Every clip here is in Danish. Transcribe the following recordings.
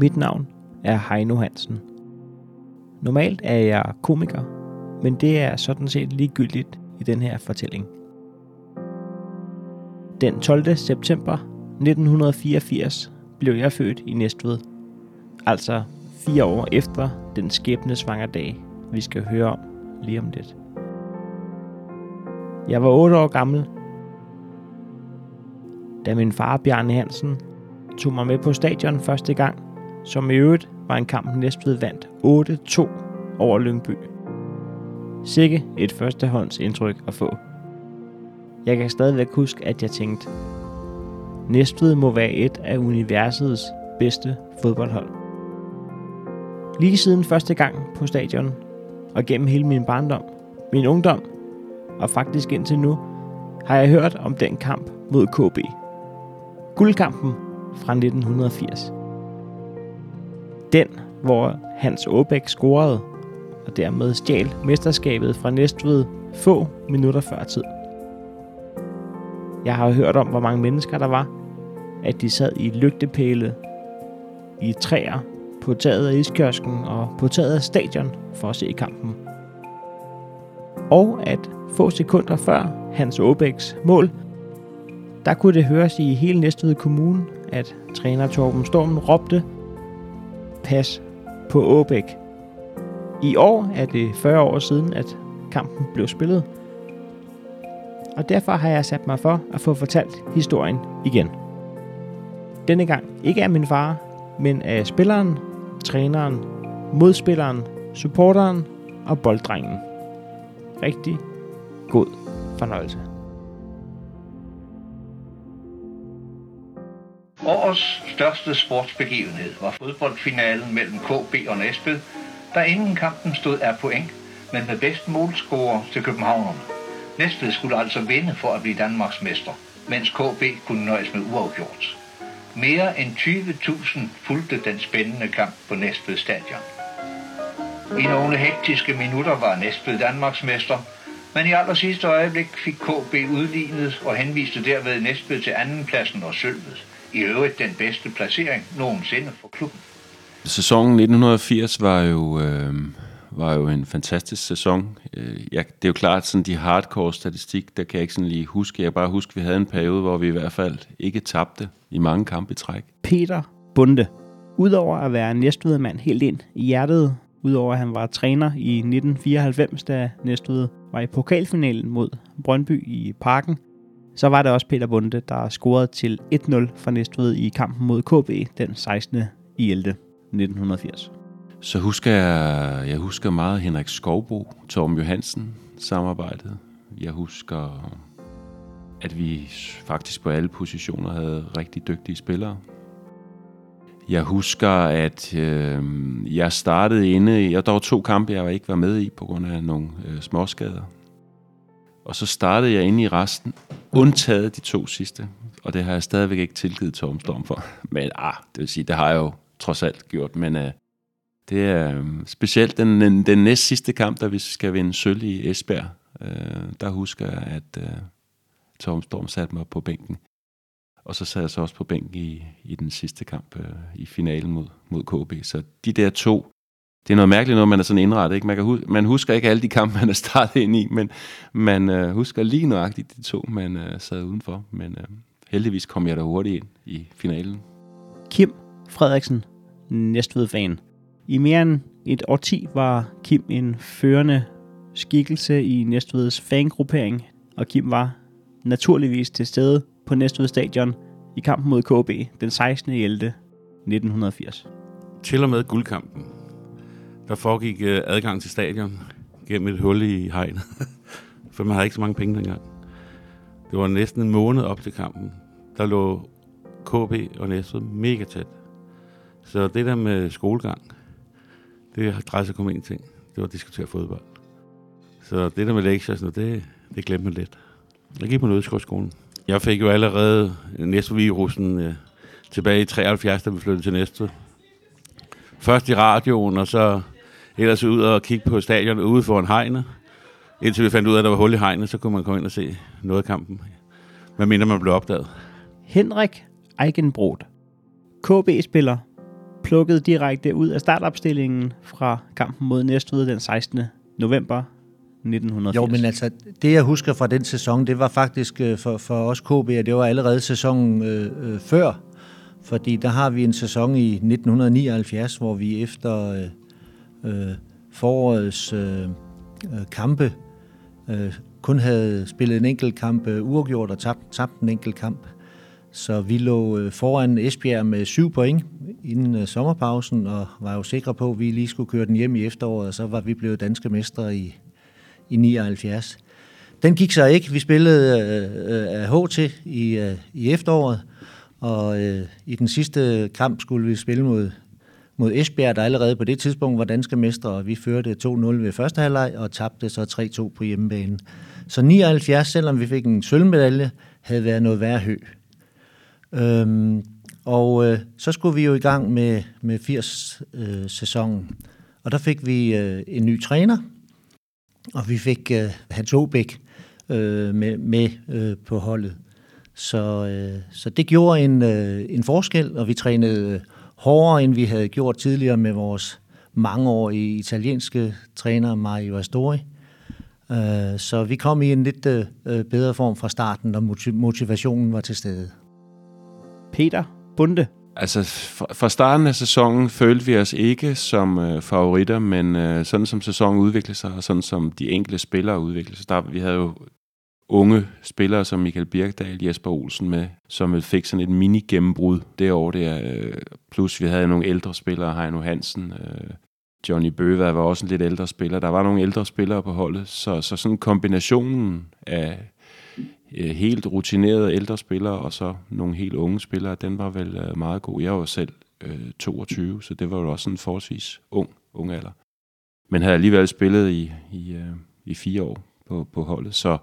Mit navn er Heino Hansen. Normalt er jeg komiker, men det er sådan set ligegyldigt i den her fortælling. Den 12. september 1984 blev jeg født i Næstved. Altså fire år efter den skæbne dag, vi skal høre om lige om lidt. Jeg var 8 år gammel, da min far Bjarne Hansen tog mig med på stadion første gang, som i øvrigt var en kamp Næstved vandt 8-2 over Lyngby. Sikke et førstehånds indtryk at få. Jeg kan stadigvæk huske, at jeg tænkte, Næstved må være et af universets bedste fodboldhold. Lige siden første gang på stadion, og gennem hele min barndom, min ungdom, og faktisk indtil nu, har jeg hørt om den kamp mod KB. Guldkampen fra 1980. Den, hvor Hans Åbæk scorede, og dermed stjal mesterskabet fra Næstved få minutter før tid. Jeg har hørt om, hvor mange mennesker der var, at de sad i lygtepæle, i træer, på taget af iskiosken og på taget af stadion for at se kampen. Og at få sekunder før Hans Åbæks mål, der kunne det høres i hele Næstved Kommune, at træner Torben Storm råbte, pas på Åbæk. I år er det 40 år siden, at kampen blev spillet, og derfor har jeg sat mig for at få fortalt historien igen. Denne gang ikke af min far, men af spilleren, træneren, modspilleren, supporteren og bolddrengen. Rigtig god fornøjelse. Årets største sportsbegivenhed var fodboldfinalen mellem KB og Næstved, der inden kampen stod af point, men med bedst målscorer til københavnerne. Næstved skulle altså vinde for at blive Danmarks mester, mens KB kunne nøjes med uafgjort. Mere end 20.000 fulgte den spændende kamp på Næstved stadion. I nogle hektiske minutter var Næstved Danmarks mester, men i aller sidste øjeblik fik KB udlignet og henviste derved Næstved til andenpladsen og sølvet. I øvrigt den bedste placering nogensinde for klubben. Sæsonen 1980 var jo, øh, var jo en fantastisk sæson. Øh, jeg, det er jo klart, sådan de hardcore statistik, der kan jeg ikke sådan lige huske. Jeg bare huske, at vi havde en periode, hvor vi i hvert fald ikke tabte i mange kampe i træk. Peter Bunde. Udover at være næstvedmand helt ind i hjertet, udover at han var træner i 1994, da Næstved var i pokalfinalen mod Brøndby i Parken, så var det også Peter Bunde, der scorede til 1-0 for Næstved i kampen mod KB den 16. i 11. 1980. Så husker jeg, jeg husker meget Henrik Skovbo, Torben Johansen samarbejdet. Jeg husker, at vi faktisk på alle positioner havde rigtig dygtige spillere. Jeg husker, at øh, jeg startede inde, jeg, der var to kampe, jeg ikke var med i på grund af nogle øh, småskader. Og så startede jeg inde i resten, undtaget de to sidste. Og det har jeg stadigvæk ikke tilgivet Tom Storm for. Men ah, det vil sige, det har jeg jo trods alt gjort. Men øh, det er øh, specielt den, den, den næst sidste kamp, der vi skal vinde sølv i Esbjerg. Øh, der husker jeg, at øh, Tom Storm satte mig på bænken. Og så sad jeg så også på bænken i, i den sidste kamp øh, i finalen mod, mod KB. Så de der to, det er noget mærkeligt, når man er sådan indrettet. Ikke? Man, kan huske, man husker ikke alle de kampe, man er startet ind i, men man øh, husker lige nøjagtigt de to, man øh, sad udenfor. Men øh, heldigvis kom jeg da hurtigt ind i finalen. Kim Frederiksen, Næstved-fan. I mere end et årti var Kim en førende skikkelse i Næstveds fangruppering, og Kim var naturligvis til stede på Næstved Stadion i kampen mod KB den 16. 11. 1980. Til og med guldkampen, der foregik øh, adgang til stadion gennem et hul i hegnet, for man havde ikke så mange penge dengang. Det var næsten en måned op til kampen. Der lå KB og Næstved mega tæt. Så det der med skolegang, det drejede sig kun én ting. Det var at diskutere fodbold. Så det der med lektier, sådan det, det glemte man lidt. Jeg gik på Nødskårdsskolen. Jeg fik jo allerede Næstved-virusen øh, tilbage i 73, da vi flyttede til Næstved. Først i radioen, og så ellers ud og kigge på stadion ude foran hegnet. Indtil vi fandt ud af, at der var hul i hegnet, så kunne man komme ind og se noget af kampen. Hvad mindre man blev opdaget. Henrik Eikenbrot. KB-spiller, plukket direkte ud af startopstillingen fra kampen mod Næstved den 16. november 1980. Jo, men altså, det jeg husker fra den sæson, det var faktisk øh, for, for os KB, og det var allerede sæsonen øh, øh, før, fordi der har vi en sæson i 1979, hvor vi efter øh, øh, forårets øh, øh, kampe øh, kun havde spillet en enkelt kamp øh, uafgjort og tabt, tabt en enkelt kamp. Så vi lå øh, foran Esbjerg med syv point inden øh, sommerpausen, og var jo sikre på, at vi lige skulle køre den hjem i efteråret, og så var vi blevet danske mestre i, i 79. Den gik så ikke. Vi spillede øh, øh, HT i, øh, i efteråret, og øh, i den sidste kamp skulle vi spille mod, mod Esbjerg, der allerede på det tidspunkt var danske mestre, og vi førte 2-0 ved første halvleg og tabte så 3-2 på hjemmebane. Så 79, selvom vi fik en sølvmedalje, havde været noget værre hø. Øhm, og øh, så skulle vi jo i gang med, med 80-sæsonen. Øh, og der fik vi øh, en ny træner, og vi fik øh, Hans Obæk øh, med, med øh, på holdet. Så, øh, så det gjorde en, øh, en forskel, og vi trænede øh, hårdere, end vi havde gjort tidligere med vores mangeårige italienske træner Mario Astori. Øh, så vi kom i en lidt øh, bedre form fra starten, og motivationen var til stede. Peter Bunde. Altså, fra starten af sæsonen følte vi os ikke som øh, favoritter, men øh, sådan som sæsonen udviklede sig, og sådan som de enkelte spillere udviklede sig, der, vi havde jo unge spillere som Michael Birkdal, Jesper Olsen med, som fik sådan et mini-gennembrud det år der. Øh, plus vi havde nogle ældre spillere, Heino Hansen, øh, Johnny Bøva var også en lidt ældre spiller. Der var nogle ældre spillere på holdet, så, så sådan kombinationen af øh, helt rutinerede ældre spillere, og så nogle helt unge spillere, den var vel meget god. Jeg var selv øh, 22, så det var jo også en forholdsvis ung, ung alder. Men havde alligevel spillet i, i, øh, i fire år på, på holdet, så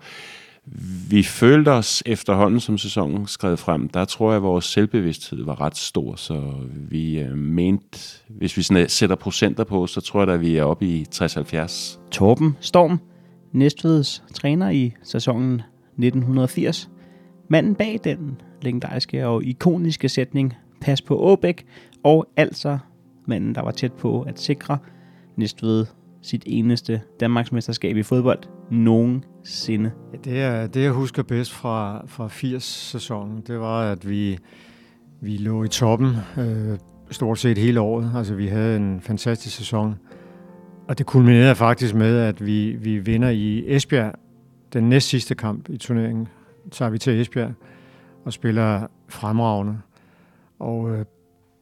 vi følte os efterhånden, som sæsonen skred frem, der tror jeg, at vores selvbevidsthed var ret stor, så vi øh, mente, hvis vi sådan øh, sætter procenter på, så tror jeg, at vi er oppe i 60-70. Torben Storm, Næstveds træner i sæsonen 1980. Manden bag den legendariske og ikoniske sætning, pas på Åbæk, og altså manden, der var tæt på at sikre Næstved sit eneste Danmarksmesterskab i fodbold nogensinde. Ja, det, er, det, jeg husker bedst fra, fra 80-sæsonen, det var, at vi, vi lå i toppen øh, stort set hele året. Altså, vi havde en fantastisk sæson. Og det kulminerede faktisk med, at vi, vi vinder i Esbjerg den næst sidste kamp i turneringen. Så tager vi til Esbjerg og spiller fremragende. Og øh,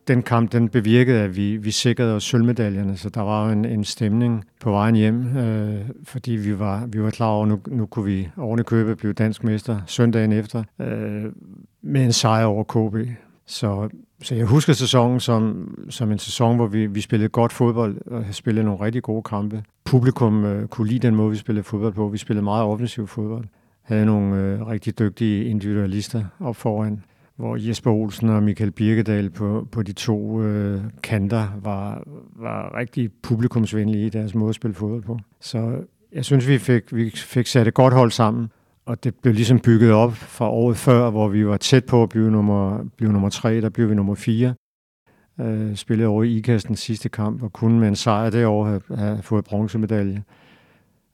den kamp, den bevirkede, at vi, vi sikrede os sølvmedaljerne, så der var en, en stemning på vejen hjem, øh, fordi vi var, vi var klar over, at nu, nu kunne vi ordentligt købe blive dansk mester søndagen efter, øh, med en sejr over KB. Så, så jeg husker sæsonen som, som en sæson, hvor vi, vi spillede godt fodbold og spillede nogle rigtig gode kampe. Publikum øh, kunne lide den måde, vi spillede fodbold på. Vi spillede meget offensiv fodbold. Havde nogle øh, rigtig dygtige individualister op foran hvor Jesper Olsen og Michael Birkedal på, på de to øh, kanter var, var rigtig publikumsvenlige i deres måde at spille fodbold på. Så jeg synes, vi fik, vi fik sat et godt hold sammen, og det blev ligesom bygget op fra året før, hvor vi var tæt på at blive nummer, blive nummer tre, der blev vi nummer fire. Øh, spillede over i IKAS den sidste kamp, og kunne med en sejr derovre have, have fået bronzemedalje.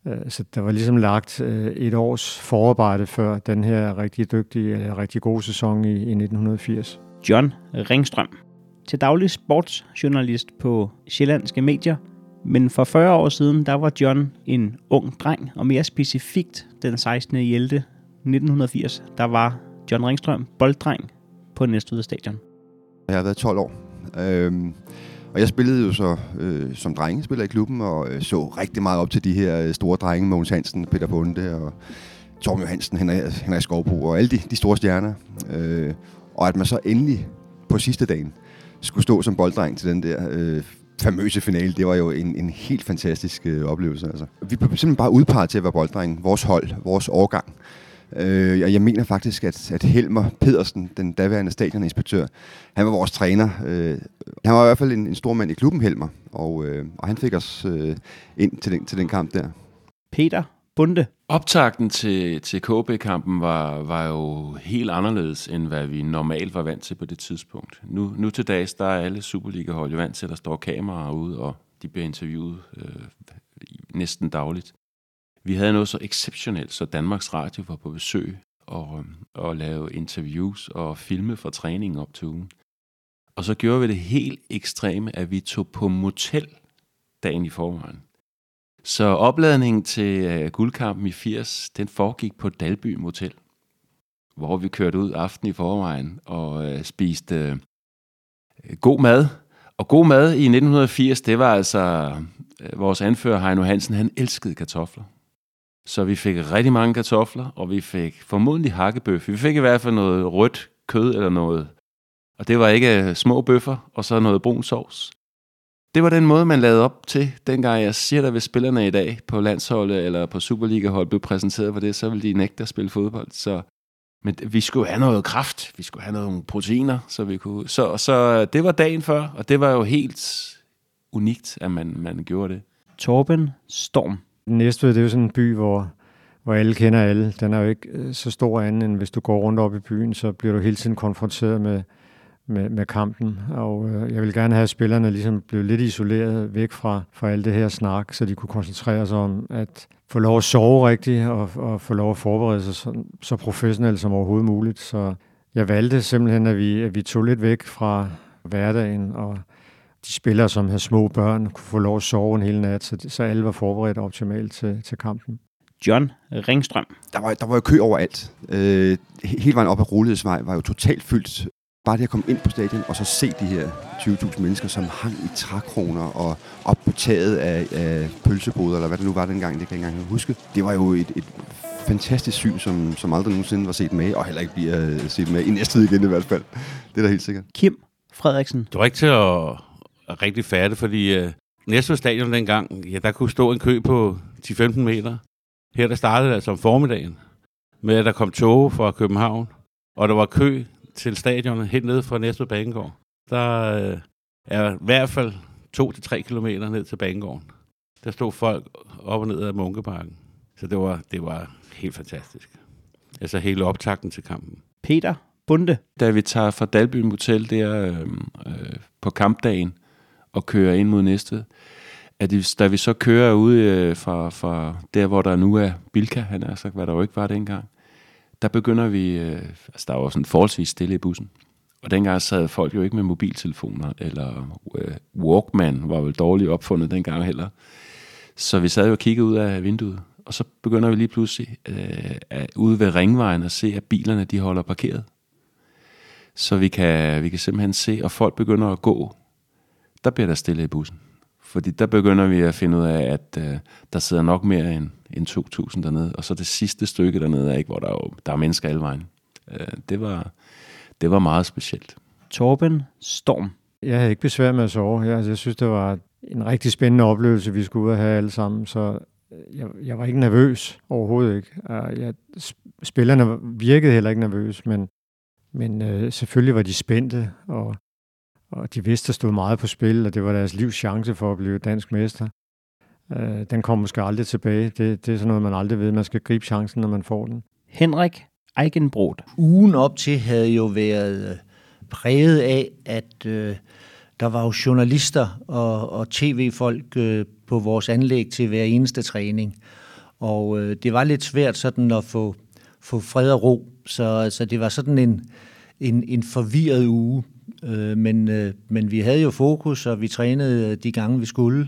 Øh, så der var ligesom lagt øh, et års forarbejde før den her rigtig dygtige, eller rigtig gode sæson i, i 1980. John Ringstrøm. Til daglig sportsjournalist på Sjællandske Medier, men for 40 år siden, der var John en ung dreng, og mere specifikt den 16. 11. 1980, der var John Ringstrøm bolddreng på Næstved Stadion. Jeg har været 12 år. Øhm, og jeg spillede jo så øh, som drenge, spiller i klubben, og øh, så rigtig meget op til de her øh, store drenge, Mogens Hansen, Peter Bunde og Torben Johansen, Henrik, Henrik Skovbo og alle de, de store stjerner. Øh, og at man så endelig på sidste dagen skulle stå som bolddreng til den der øh, famøse finale, det var jo en, en helt fantastisk øh, oplevelse. Altså. Vi blev simpelthen bare udpeget til at være bolddreng, vores hold, vores årgang. Øh, jeg mener faktisk, at, at Helmer Pedersen, den daværende stadioninspektør, han var vores træner. Øh, han var i hvert fald en, en stor mand i klubben, Helmer, og, øh, og han fik os øh, ind til den, til den kamp der. Peter Bunde. Optakten til, til KB-kampen var, var jo helt anderledes, end hvad vi normalt var vant til på det tidspunkt. Nu, nu til dags, der er alle Superliga-hold jo vant til, at der står kameraer ude, og de bliver interviewet øh, næsten dagligt. Vi havde noget så exceptionelt, så Danmarks Radio var på besøg og, øhm, og lave interviews og filme fra træningen op til ugen. Og så gjorde vi det helt ekstreme, at vi tog på motel dagen i forvejen. Så opladningen til øh, guldkampen i 80, den foregik på Dalby Motel, hvor vi kørte ud aften i forvejen og øh, spiste øh, god mad. Og god mad i 1980, det var altså øh, vores anfører Heino Hansen, han elskede kartofler. Så vi fik rigtig mange kartofler, og vi fik formodentlig hakkebøf. Vi fik i hvert fald noget rødt kød eller noget. Og det var ikke øh, små bøffer, og så noget brun sovs. Det var den måde, man lavede op til, dengang jeg siger, at hvis spillerne i dag på landsholdet eller på Superliga-hold blev præsenteret for det, så ville de nægte at spille fodbold. Så, men vi skulle have noget kraft, vi skulle have nogle proteiner, så vi kunne... Så, så øh, det var dagen før, og det var jo helt unikt, at man, man gjorde det. Torben Storm. Næstved, det er jo sådan en by, hvor, hvor alle kender alle. Den er jo ikke øh, så stor anden, end hvis du går rundt op i byen, så bliver du hele tiden konfronteret med, med, med kampen. Og øh, jeg vil gerne have, at spillerne ligesom blev lidt isoleret væk fra, fra alt det her snak, så de kunne koncentrere sig om at få lov at sove rigtigt og, og få lov at forberede sig så, så professionelt som overhovedet muligt. Så jeg valgte simpelthen, at vi, at vi tog lidt væk fra hverdagen, og de spillere, som havde små børn, kunne få lov at sove en hel nat, så, så alle var forberedt optimalt til, til kampen. John Ringstrøm. Der var, der var jo kø overalt. Øh, hele vejen op ad Rulledsvej var jo totalt fyldt. Bare det at komme ind på stadion og så se de her 20.000 mennesker, som hang i trækroner og op på taget af, af pølseboder, eller hvad det nu var dengang, det kan jeg ikke engang huske. Det var jo et, et fantastisk syn, som, som aldrig nogensinde var set med, og heller ikke bliver øh, set med i næste tid igen i hvert fald. Det er da helt sikkert. Kim Frederiksen. Det var ikke til at rigtig færdig, fordi uh, Næstved Stadion dengang, ja, der kunne stå en kø på 10-15 meter. Her der startede det altså om formiddagen, med at der kom tog fra København, og der var kø til stadionet helt nede fra Næstved Banegård. Der uh, er i hvert fald 2-3 kilometer ned til Banegården. Der stod folk op og ned af Munkeparken. Så det var, det var helt fantastisk. Altså hele optakten til kampen. Peter Bunde. Da vi tager fra Dalby Motel der øh, øh, på kampdagen og kører ind mod Næstved, at da vi så kører ud øh, fra, fra der, hvor der nu er Bilka, han er sagt, hvad der jo ikke var dengang, der begynder vi, øh, altså der var sådan forholdsvis stille i bussen. Og dengang sad folk jo ikke med mobiltelefoner, eller øh, Walkman var vel dårligt opfundet dengang heller. Så vi sad jo og kiggede ud af vinduet, og så begynder vi lige pludselig øh, at, ude ved ringvejen at se, at bilerne de holder parkeret. Så vi kan, vi kan simpelthen se, og folk begynder at gå. Der bliver der stille i bussen. Fordi der begynder vi at finde ud af, at øh, der sidder nok mere end, end 2.000 dernede. Og så det sidste stykke dernede, ikke, hvor der, jo, der er mennesker alle vejen. Øh, det, var, det var meget specielt. Torben Storm. Jeg havde ikke besvær med at sove. Jeg, altså, jeg synes, det var en rigtig spændende oplevelse, vi skulle ud og have alle sammen. Så jeg, jeg var ikke nervøs overhovedet ikke. Jeg, spillerne virkede heller ikke nervøse, men, men øh, selvfølgelig var de spændte, og, og de vidste, der stod meget på spil, og det var deres livs chance for at blive dansk mester. Øh, den kommer måske aldrig tilbage. Det, det er sådan noget, man aldrig ved. Man skal gribe chancen, når man får den. Henrik Eikenbrod. Ugen op til havde jo været øh, præget af, at øh, der var jo journalister og, og tv-folk øh, på vores anlæg til hver eneste træning. Og øh, det var lidt svært sådan at få, få fred og ro. Så, så det var sådan en, en, en forvirret uge. Øh, men, øh, men vi havde jo fokus, og vi trænede de gange, vi skulle.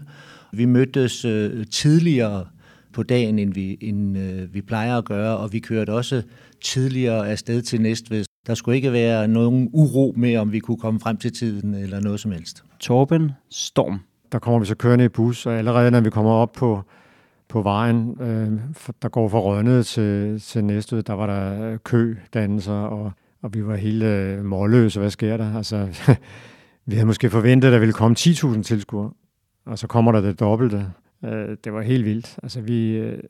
Vi mødtes øh, tidligere på dagen, end vi, end, øh, vi plejer at gøre, og vi kørte også tidligere afsted til Næstved. Der skulle ikke være nogen uro med, om vi kunne komme frem til tiden eller noget som helst. Torben Storm. Der kommer vi så kørende i bus, og allerede når vi kommer op på, på vejen, øh, der går fra Rønne til, til Næstved, der var der kødannelser, og, og vi var helt øh, målløse. Hvad sker der? Altså, vi havde måske forventet, at der ville komme 10.000 tilskuere, og så kommer der det dobbelte. Øh, det var helt vildt. Altså, vi, øh,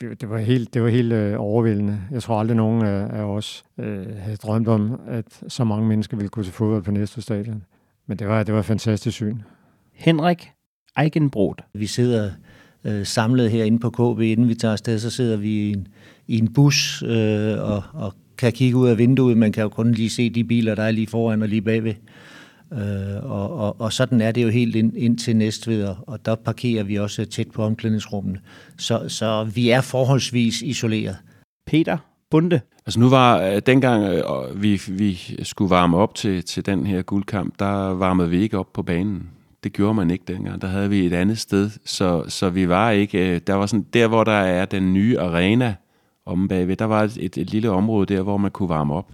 det var helt, det var helt øh, overvældende. Jeg tror aldrig nogen af, af os øh, havde drømt om, at så mange mennesker ville gå til fodbold på næste stadion. Men det var, det var et fantastisk syn. Henrik Eikenbrod. Vi sidder øh, samlet herinde på KB, inden vi tager afsted, så sidder vi i en, i en bus øh, og, og kan kigge ud af vinduet. Man kan jo kun lige se de biler, der er lige foran og lige bagved. Øh, og, og, og sådan er det jo helt ind, ind til Næstved, og der parkerer vi også tæt på omklædningsrummene. Så, så vi er forholdsvis isoleret. Peter Bunde. Altså nu var øh, dengang øh, vi, vi skulle varme op til, til den her guldkamp, der varmede vi ikke op på banen. Det gjorde man ikke dengang. Der havde vi et andet sted, så, så vi var ikke... Øh, der var sådan, der, hvor der er den nye arena om bagved, der var et, et, et lille område der, hvor man kunne varme op.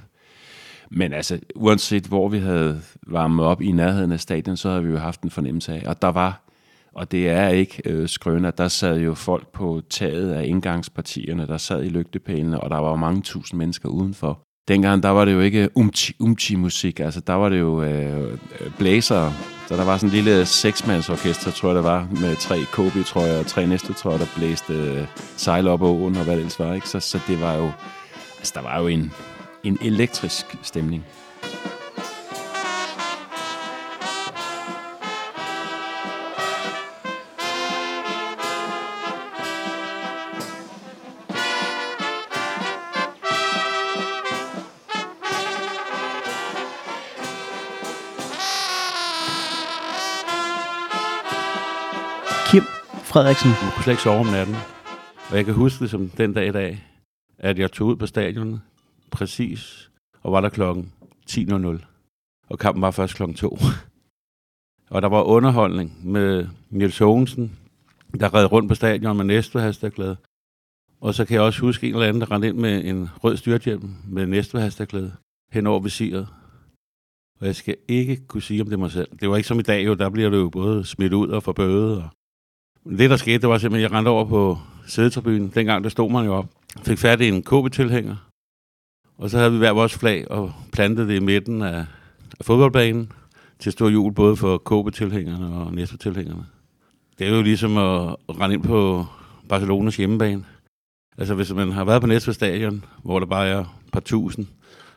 Men altså, uanset hvor vi havde varmet op i nærheden af stadion, så havde vi jo haft en fornemmelse af, og der var, og det er ikke øh, skrøner, der sad jo folk på taget af indgangspartierne, der sad i lygtepælene, og der var mange tusind mennesker udenfor. Dengang, der var det jo ikke umchi, umchi musik, altså der var det jo øh, øh blæsere, så der var sådan en lille seksmandsorkester, tror jeg det var, med tre KB, tror jeg, og tre næste, tror jeg, der blæste øh, sejl op åen og hvad det ellers var, ikke? Så, så det var jo, altså der var jo en, en elektrisk stemning. Frederiksen. Jeg kunne slet ikke sove om natten. Og jeg kan huske det som den dag i dag, at jeg tog ud på stadionet præcis, og var der klokken 10.00. Og kampen var først klokken 2. og der var underholdning med Niels Hågensen, der red rundt på stadion med Næstved hashtaglæde. Og så kan jeg også huske en eller anden, der rendte ind med en rød styrthjelm med Næstved hashtaglæde hen over visiret. Og jeg skal ikke kunne sige om det mig selv. Det var ikke som i dag jo, der bliver du jo både smidt ud og forbødet. Og det, der skete, det var simpelthen, at jeg rendte over på sædetribunen. Dengang, der stod man jo op. Fik fat i en KB-tilhænger. Og så havde vi hver vores flag og plantede det i midten af, af fodboldbanen til stor jul både for KB-tilhængerne og Næstved-tilhængerne. Det er jo ligesom at rende ind på Barcelonas hjemmebane. Altså hvis man har været på Næstved Stadion, hvor der bare er et par tusind,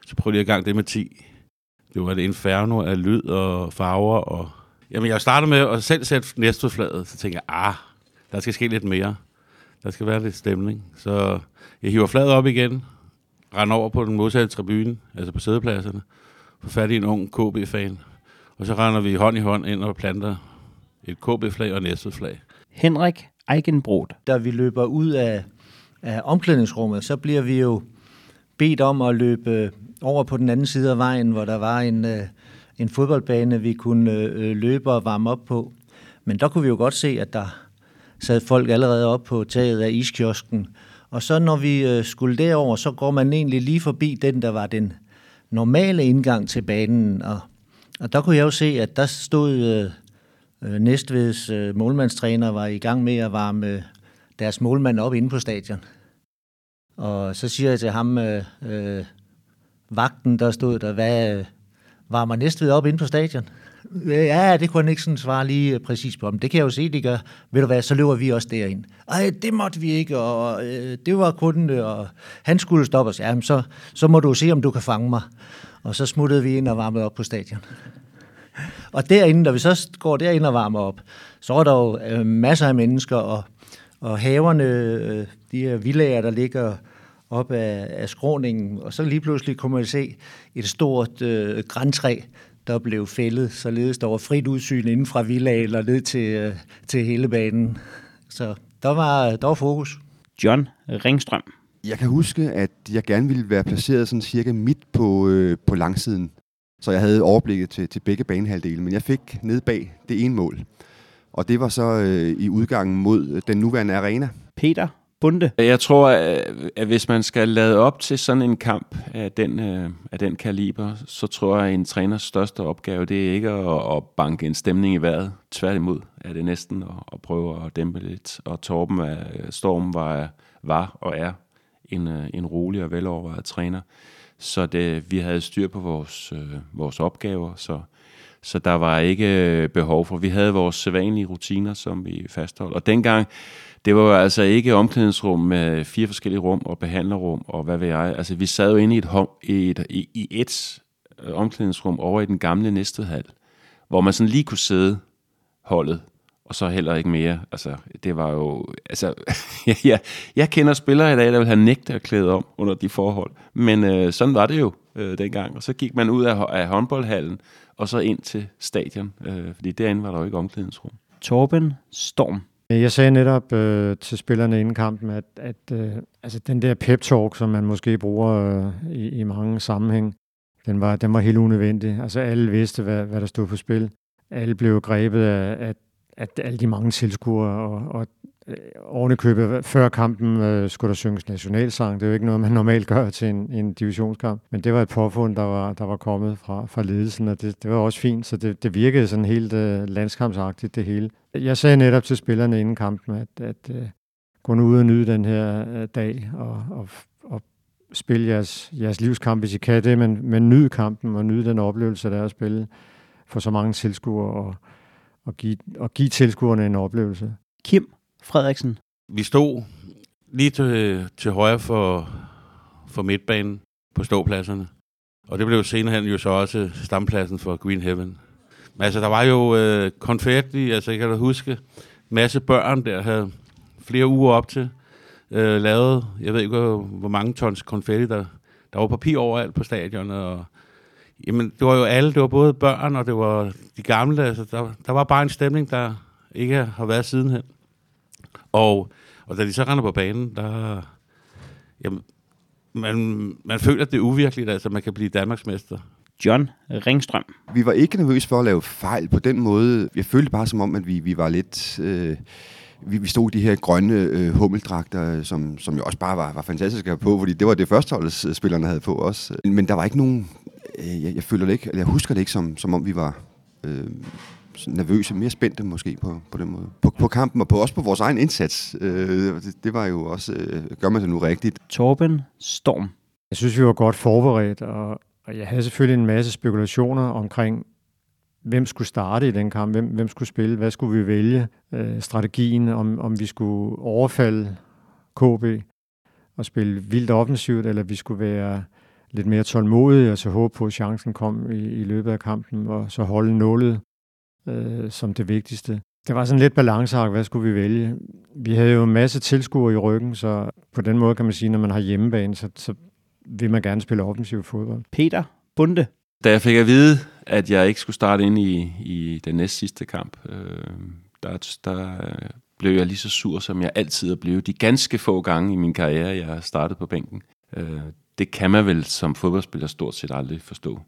så prøv lige at gang det med 10. Det var et inferno af lyd og farver. Og... Jamen jeg startede med at selv sætte Næstved-flaget, så tænkte jeg, ah, der skal ske lidt mere. Der skal være lidt stemning. Så jeg hiver fladet op igen, render over på den modsatte tribune, altså på sædepladserne, får fat i en ung KB-fan, og så render vi hånd i hånd ind og planter et KB-flag og et flag. Henrik Eikenbrot. Da vi løber ud af, af omklædningsrummet, så bliver vi jo bedt om at løbe over på den anden side af vejen, hvor der var en, øh, en fodboldbane, vi kunne øh, løbe og varme op på. Men der kunne vi jo godt se, at der sad folk allerede op på taget af iskiosken. Og så når vi øh, skulle derover, så går man egentlig lige forbi den, der var den normale indgang til banen. Og, og der kunne jeg jo se, at der stod øh, øh Næstveds øh, målmandstræner var i gang med at varme øh, deres målmand op inde på stadion. Og så siger jeg til ham, øh, øh, vagten, der stod der, hvad øh, varmer Næstved op inde på stadion? Ja, det kunne han ikke sådan svare lige øh, præcis på. Men det kan jeg jo se, det gør. Ved du hvad, så løber vi også derind. Ej, det måtte vi ikke, og øh, det var kun, øh, og han skulle stoppe os. Jamen, så, så må du se, om du kan fange mig. Og så smuttede vi ind og varmede op på stadion. Og derinde, når vi så går derind og varmer op, så er der jo øh, masser af mennesker, og, og haverne, øh, de her villager, der ligger op af, af skråningen, og så lige pludselig kunne man se et stort øh, græntræ, der blev fældet, således der var frit udsyn inden fra villaget eller ned til, øh, til hele banen. Så der var, der var fokus. John Ringstrøm. Jeg kan huske, at jeg gerne ville være placeret sådan cirka midt på, øh, på langsiden. Så jeg havde overblikket til, til begge banehalvdele, men jeg fik ned bag det ene mål. Og det var så øh, i udgangen mod den nuværende arena. Peter Bunde. Jeg tror, at hvis man skal lade op til sådan en kamp af den, øh, af den kaliber, så tror jeg, at en træners største opgave, det er ikke at, at banke en stemning i vejret. Tværtimod er det næsten at, at prøve at dæmpe lidt. Og Torben af Storm var, var og er en, øh, en rolig og velovervejet træner. Så det, vi havde styr på vores, øh, vores opgaver, så, så der var ikke øh, behov for. Vi havde vores sædvanlige rutiner, som vi fastholdt. Og dengang, det var jo altså ikke omklædningsrum med fire forskellige rum og behandlerrum og hvad ved jeg. Altså vi sad jo inde i et, i et, i, i et øh, omklædningsrum over i den gamle Næstvedhal, hvor man sådan lige kunne sidde holdet og så heller ikke mere. Altså, det var jo... Altså, ja, jeg kender spillere i dag, der vil have nægtet at klæde om under de forhold. Men øh, sådan var det jo øh, dengang. Og så gik man ud af, af håndboldhallen, og så ind til stadion. Øh, fordi derinde var der jo ikke omklædningsrum. Torben Storm. Jeg sagde netop øh, til spillerne inden kampen, at, at øh, altså den der pep-talk, som man måske bruger øh, i, i mange sammenhæng, den var, den var helt unødvendig. Altså alle vidste, hvad, hvad der stod på spil. Alle blev grebet af, af, at alle de mange tilskuere, og, og Øh, ovenikøbet før kampen øh, skulle der synges nationalsang. Det er jo ikke noget, man normalt gør til en, en divisionskamp. Men det var et påfund, der var, der var kommet fra, fra ledelsen, og det, det var også fint, så det, det virkede sådan helt øh, landskampsagtigt, det hele. Jeg sagde netop til spillerne inden kampen, at, at øh, gå nu ud og nyde den her øh, dag, og, og, og spille jeres, jeres livskamp, hvis I kan det, men, men nyd kampen og nyde den oplevelse, der er at spille for så mange tilskuere, og, og give, og give tilskuerne en oplevelse. Kim Frederiksen. Vi stod lige til, til højre for, for midtbanen på ståpladserne. Og det blev senere hen jo så også stampladsen for Green Heaven. Men altså, der var jo øh, konfetti, altså jeg kan da huske, masse børn der havde flere uger op til øh, lavet, jeg ved ikke, hvor, hvor mange tons konfetti, der, der var papir overalt på stadion, og jamen, det var jo alle, det var både børn, og det var de gamle, altså der, der var bare en stemning, der ikke har været sidenhen. Og, og da de så render på banen, der, jamen, man, man føler, at det er uvirkeligt, altså man kan blive Danmarksmester. John Ringstrøm. Vi var ikke nervøse for at lave fejl på den måde. Jeg følte bare som om, at vi, vi var lidt... Øh, vi, vi stod i de her grønne øh, hummeldragter, som, som jo også bare var, var fantastiske at have på, fordi det var det første holdet, spillerne havde på også. Men der var ikke nogen... Øh, jeg, jeg føler det ikke, eller jeg husker det ikke, som, som om vi var... Øh, nervøse, mere spændte måske på, på den måde. På, på kampen og på, også på vores egen indsats. Øh, det, det var jo også, øh, gør man det nu rigtigt. Torben Storm. Jeg synes, vi var godt forberedt, og, og jeg havde selvfølgelig en masse spekulationer omkring, hvem skulle starte i den kamp, hvem, hvem skulle spille, hvad skulle vi vælge, øh, strategien, om, om vi skulle overfalde KB og spille vildt offensivt, eller vi skulle være lidt mere tålmodige og så håbe på, at chancen kom i, i løbet af kampen, og så holde nullet øh, som det vigtigste. Det var sådan lidt balanceark, hvad skulle vi vælge? Vi havde jo en masse tilskuere i ryggen, så på den måde kan man sige, når man har hjemmebane, så, så vil man gerne spille offensiv fodbold. Peter Bunde. Da jeg fik at vide, at jeg ikke skulle starte ind i, i den næst sidste kamp, øh, der, der blev jeg lige så sur, som jeg altid er blevet de ganske få gange i min karriere, jeg har startet på bænken. Øh, det kan man vel som fodboldspiller stort set aldrig forstå.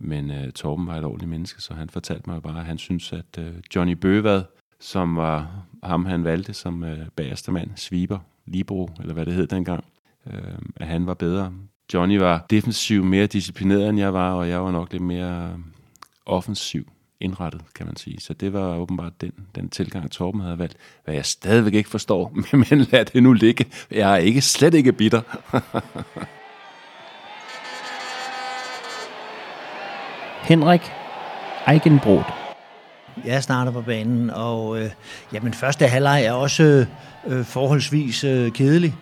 Men øh, Torben var et ordentligt menneske, så han fortalte mig bare, at han synes, at øh, Johnny Bøvad, som var ham, han valgte som øh, bagerste mand, sviber, Libro, eller hvad det hed dengang, øh, at han var bedre. Johnny var defensiv mere disciplineret, end jeg var, og jeg var nok lidt mere øh, offensiv indrettet, kan man sige. Så det var åbenbart den, den tilgang, Torben havde valgt, hvad jeg stadigvæk ikke forstår, men lad det nu ligge. Jeg er ikke slet ikke bitter. Henrik Eichenbrot. Jeg starter på banen, og øh, jamen, første halvleg er også øh, forholdsvis øh, kedelig.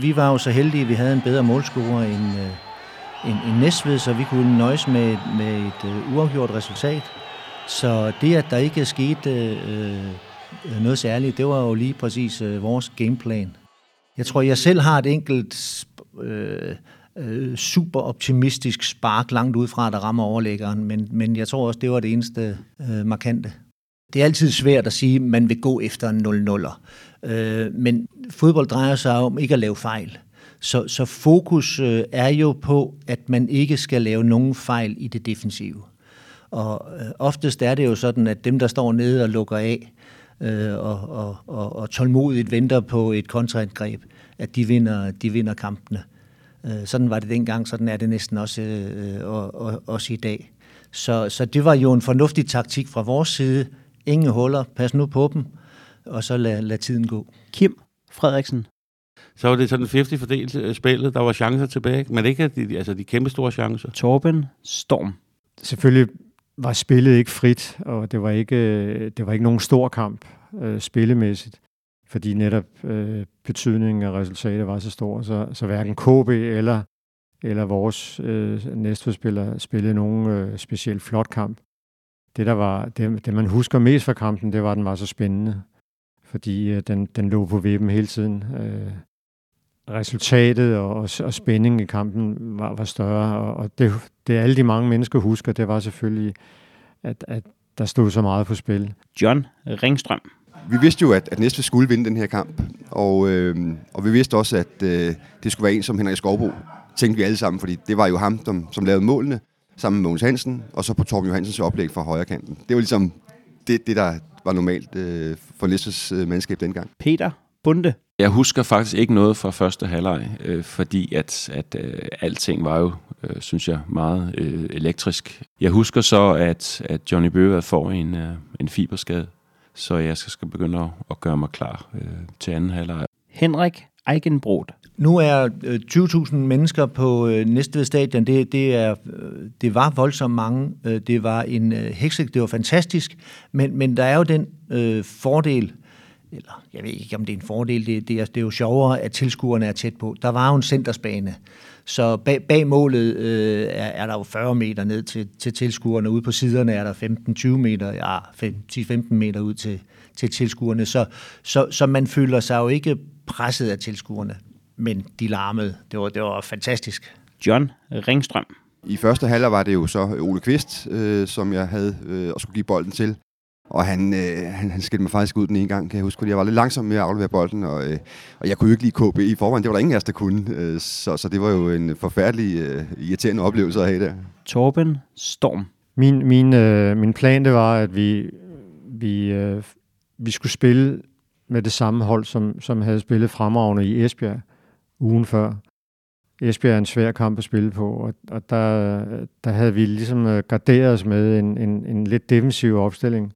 Vi var jo så heldige, at vi havde en bedre målscorer end, øh, end, end Næstved, så vi kunne nøjes med, med et øh, uafgjort resultat. Så det, at der ikke skete øh, øh, noget særligt, det var jo lige præcis øh, vores gameplan. Jeg tror, jeg selv har et enkelt øh, øh, super optimistisk spark langt ud fra, der rammer overlæggeren, men, men jeg tror også, det var det eneste øh, markante. Det er altid svært at sige, at man vil gå efter en 0-0'er. Øh, men fodbold drejer sig om ikke at lave fejl. Så, så fokus øh, er jo på, at man ikke skal lave nogen fejl i det defensive. Og øh, oftest er det jo sådan, at dem, der står nede og lukker af, øh, og, og, og, og tålmodigt venter på et kontraangreb, at de vinder, de vinder kampene. Øh, sådan var det dengang, sådan er det næsten også, øh, og, og, også i dag. Så, så det var jo en fornuftig taktik fra vores side. Ingen huller, pas nu på dem, og så lad, lad tiden gå. Kim Frederiksen. Så var det sådan 50 fordelt øh, spillet, der var chancer tilbage, men ikke de, altså de kæmpe store chancer. Torben Storm. Selvfølgelig var spillet ikke frit, og det var ikke, øh, det var ikke nogen stor kamp øh, spillemæssigt fordi netop øh, betydningen af resultatet var så stor, så, så hverken KB eller, eller vores øh, næstforspiller spillede nogen øh, specielt flot kamp. det, der var, det, det, man husker mest fra kampen, det var, at den var så spændende. Fordi øh, den, den lå på vippen hele tiden. Øh, resultatet og, og, og spændingen i kampen var, var større. Og, og det, det alle de mange mennesker husker, det var selvfølgelig, at, at der stod så meget på spil. John Ringstrøm. Vi vidste jo, at, at Næstved skulle vinde den her kamp, og, øh, og vi vidste også, at øh, det skulle være en som Henrik Skovbo, tænkte vi alle sammen, fordi det var jo ham, som, som lavede målene, sammen med Mogens Hansen, og så på Torben Johansens oplæg fra højre kanten. Det var ligesom det, det der var normalt øh, for Næstveds øh, mandskab dengang. Peter Bunde. Jeg husker faktisk ikke noget fra første halvleg, øh, fordi at, at øh, alting var jo, øh, synes jeg, meget øh, elektrisk. Jeg husker så, at, at Johnny Bøger får en, øh, en fiberskade, så jeg skal, skal begynde at, at gøre mig klar øh, til anden halvleg. Henrik Eikenbrod. Nu er øh, 20.000 mennesker på øh, Næstved Stadion. Det, det, er, øh, det var voldsomt mange. Øh, det var en øh, heksek. Det var fantastisk. Men, men der er jo den øh, fordel, eller jeg ved ikke, om det er en fordel, det, det, er, det er jo sjovere, at tilskuerne er tæt på. Der var jo en centersbane, så bag, bag målet øh, er, er der jo 40 meter ned til, til tilskuerne. Ude på siderne er der 15-20 meter, ja, 10-15 meter ud til, til tilskuerne. Så, så, så man føler sig jo ikke presset af tilskuerne, men de larmede. Det var, det var fantastisk. John Ringstrøm. I første halvleg var det jo så Ole Kvist, øh, som jeg havde øh, og skulle give bolden til. Og han, øh, han, han skilte mig faktisk ud den ene gang, kan jeg huske, fordi jeg var lidt langsom med at aflevere bolden, og, øh, og jeg kunne jo ikke lide KB i forvejen. Det var der ingen af os, der kunne. Øh, så, så det var jo en forfærdelig, øh, irriterende oplevelse at have der. Torben Storm. Min, min, øh, min plan det var, at vi, vi, øh, vi skulle spille med det samme hold, som, som havde spillet fremragende i Esbjerg ugen før. Esbjerg er en svær kamp at spille på, og, og der, der havde vi ligesom øh, garderet os med en, en, en lidt defensiv opstilling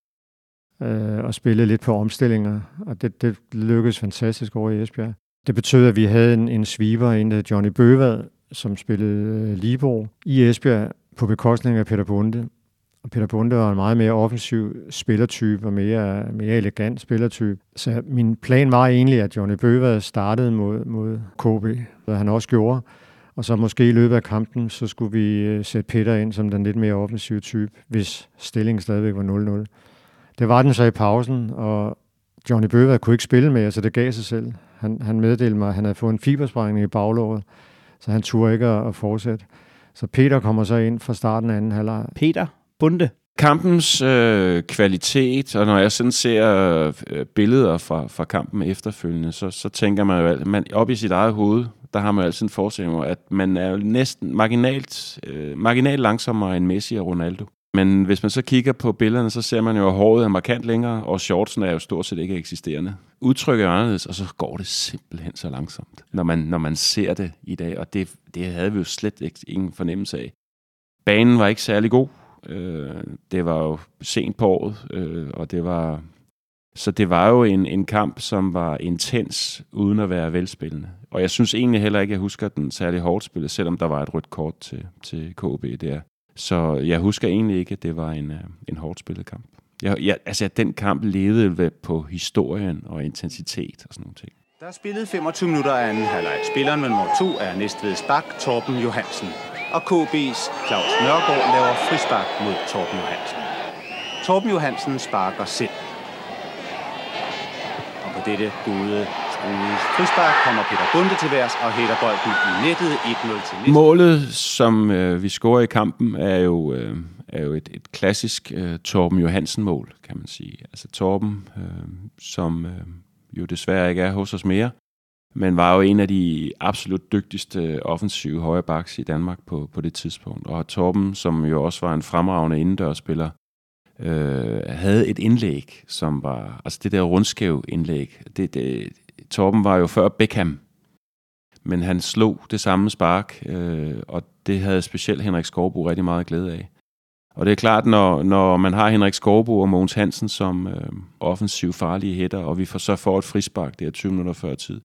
øh, og spillede lidt på omstillinger, og det, det lykkedes fantastisk over i Esbjerg. Det betød, at vi havde en, en sweeper, en der Johnny Bøvad, som spillede øh, Libro i Esbjerg på bekostning af Peter Bunde. Og Peter Bunde var en meget mere offensiv spillertype og mere, mere elegant spillertype. Så min plan var egentlig, at Johnny Bøvad startede mod, mod KB, hvad han også gjorde. Og så måske i løbet af kampen, så skulle vi øh, sætte Peter ind som den lidt mere offensive type, hvis stillingen stadigvæk var 0-0. Det var den så i pausen, og Johnny Bøver kunne ikke spille mere, så det gav sig selv. Han, han meddelte mig, at han havde fået en fibersprængning i baglåret, så han turde ikke at, at fortsætte. Så Peter kommer så ind fra starten af anden halvleg. Peter Bunde. Kampens øh, kvalitet, og når jeg sådan ser øh, billeder fra, fra kampen efterfølgende, så, så tænker man jo, at man op i sit eget hoved, der har man altid en forestilling at man er jo næsten marginalt, øh, marginalt langsommere end Messi og Ronaldo. Men hvis man så kigger på billederne, så ser man jo, at håret er markant længere, og shortsen er jo stort set ikke eksisterende. Udtrykket er anderledes, og så går det simpelthen så langsomt, når man, når man ser det i dag, og det, det havde vi jo slet ikke ingen fornemmelse af. Banen var ikke særlig god. Øh, det var jo sent på året, øh, og det var... Så det var jo en, en kamp, som var intens, uden at være velspillende. Og jeg synes egentlig heller ikke, at jeg husker den særlig hårdt spillet, selvom der var et rødt kort til, til KB der. Så jeg husker egentlig ikke, at det var en, øh, en hårdt spillet kamp. Jeg, jeg, altså, den kamp levede på historien og intensitet og sådan nogle ting. Der er spillet 25 minutter af anden halvleg. Spilleren med nummer 2 er Næstveds bak, Torben Johansen. Og KB's Claus Nørgaard laver frispark mod Torben Johansen. Torben Johansen sparker selv. Og på dette gode Strues frispark kommer Peter Bunde til værs og hætter bolden i nettet 1-0 til næste. Målet, som øh, vi scorer i kampen, er jo, øh, er jo et, et klassisk øh, Torben Johansen-mål, kan man sige. Altså Torben, øh, som øh, jo desværre ikke er hos os mere, men var jo en af de absolut dygtigste øh, offensive højre backs i Danmark på, på det tidspunkt. Og Torben, som jo også var en fremragende indendørsspiller, øh, havde et indlæg, som var, altså det der rundskæv indlæg, det, det, Torben var jo før Beckham, men han slog det samme spark, øh, og det havde specielt Henrik Skorbo rigtig meget glæde af. Og det er klart, når, når man har Henrik Skorbo og Mogens Hansen som øh, offensiv farlige hætter, og vi får så får et frispark der 20 minutter før tid,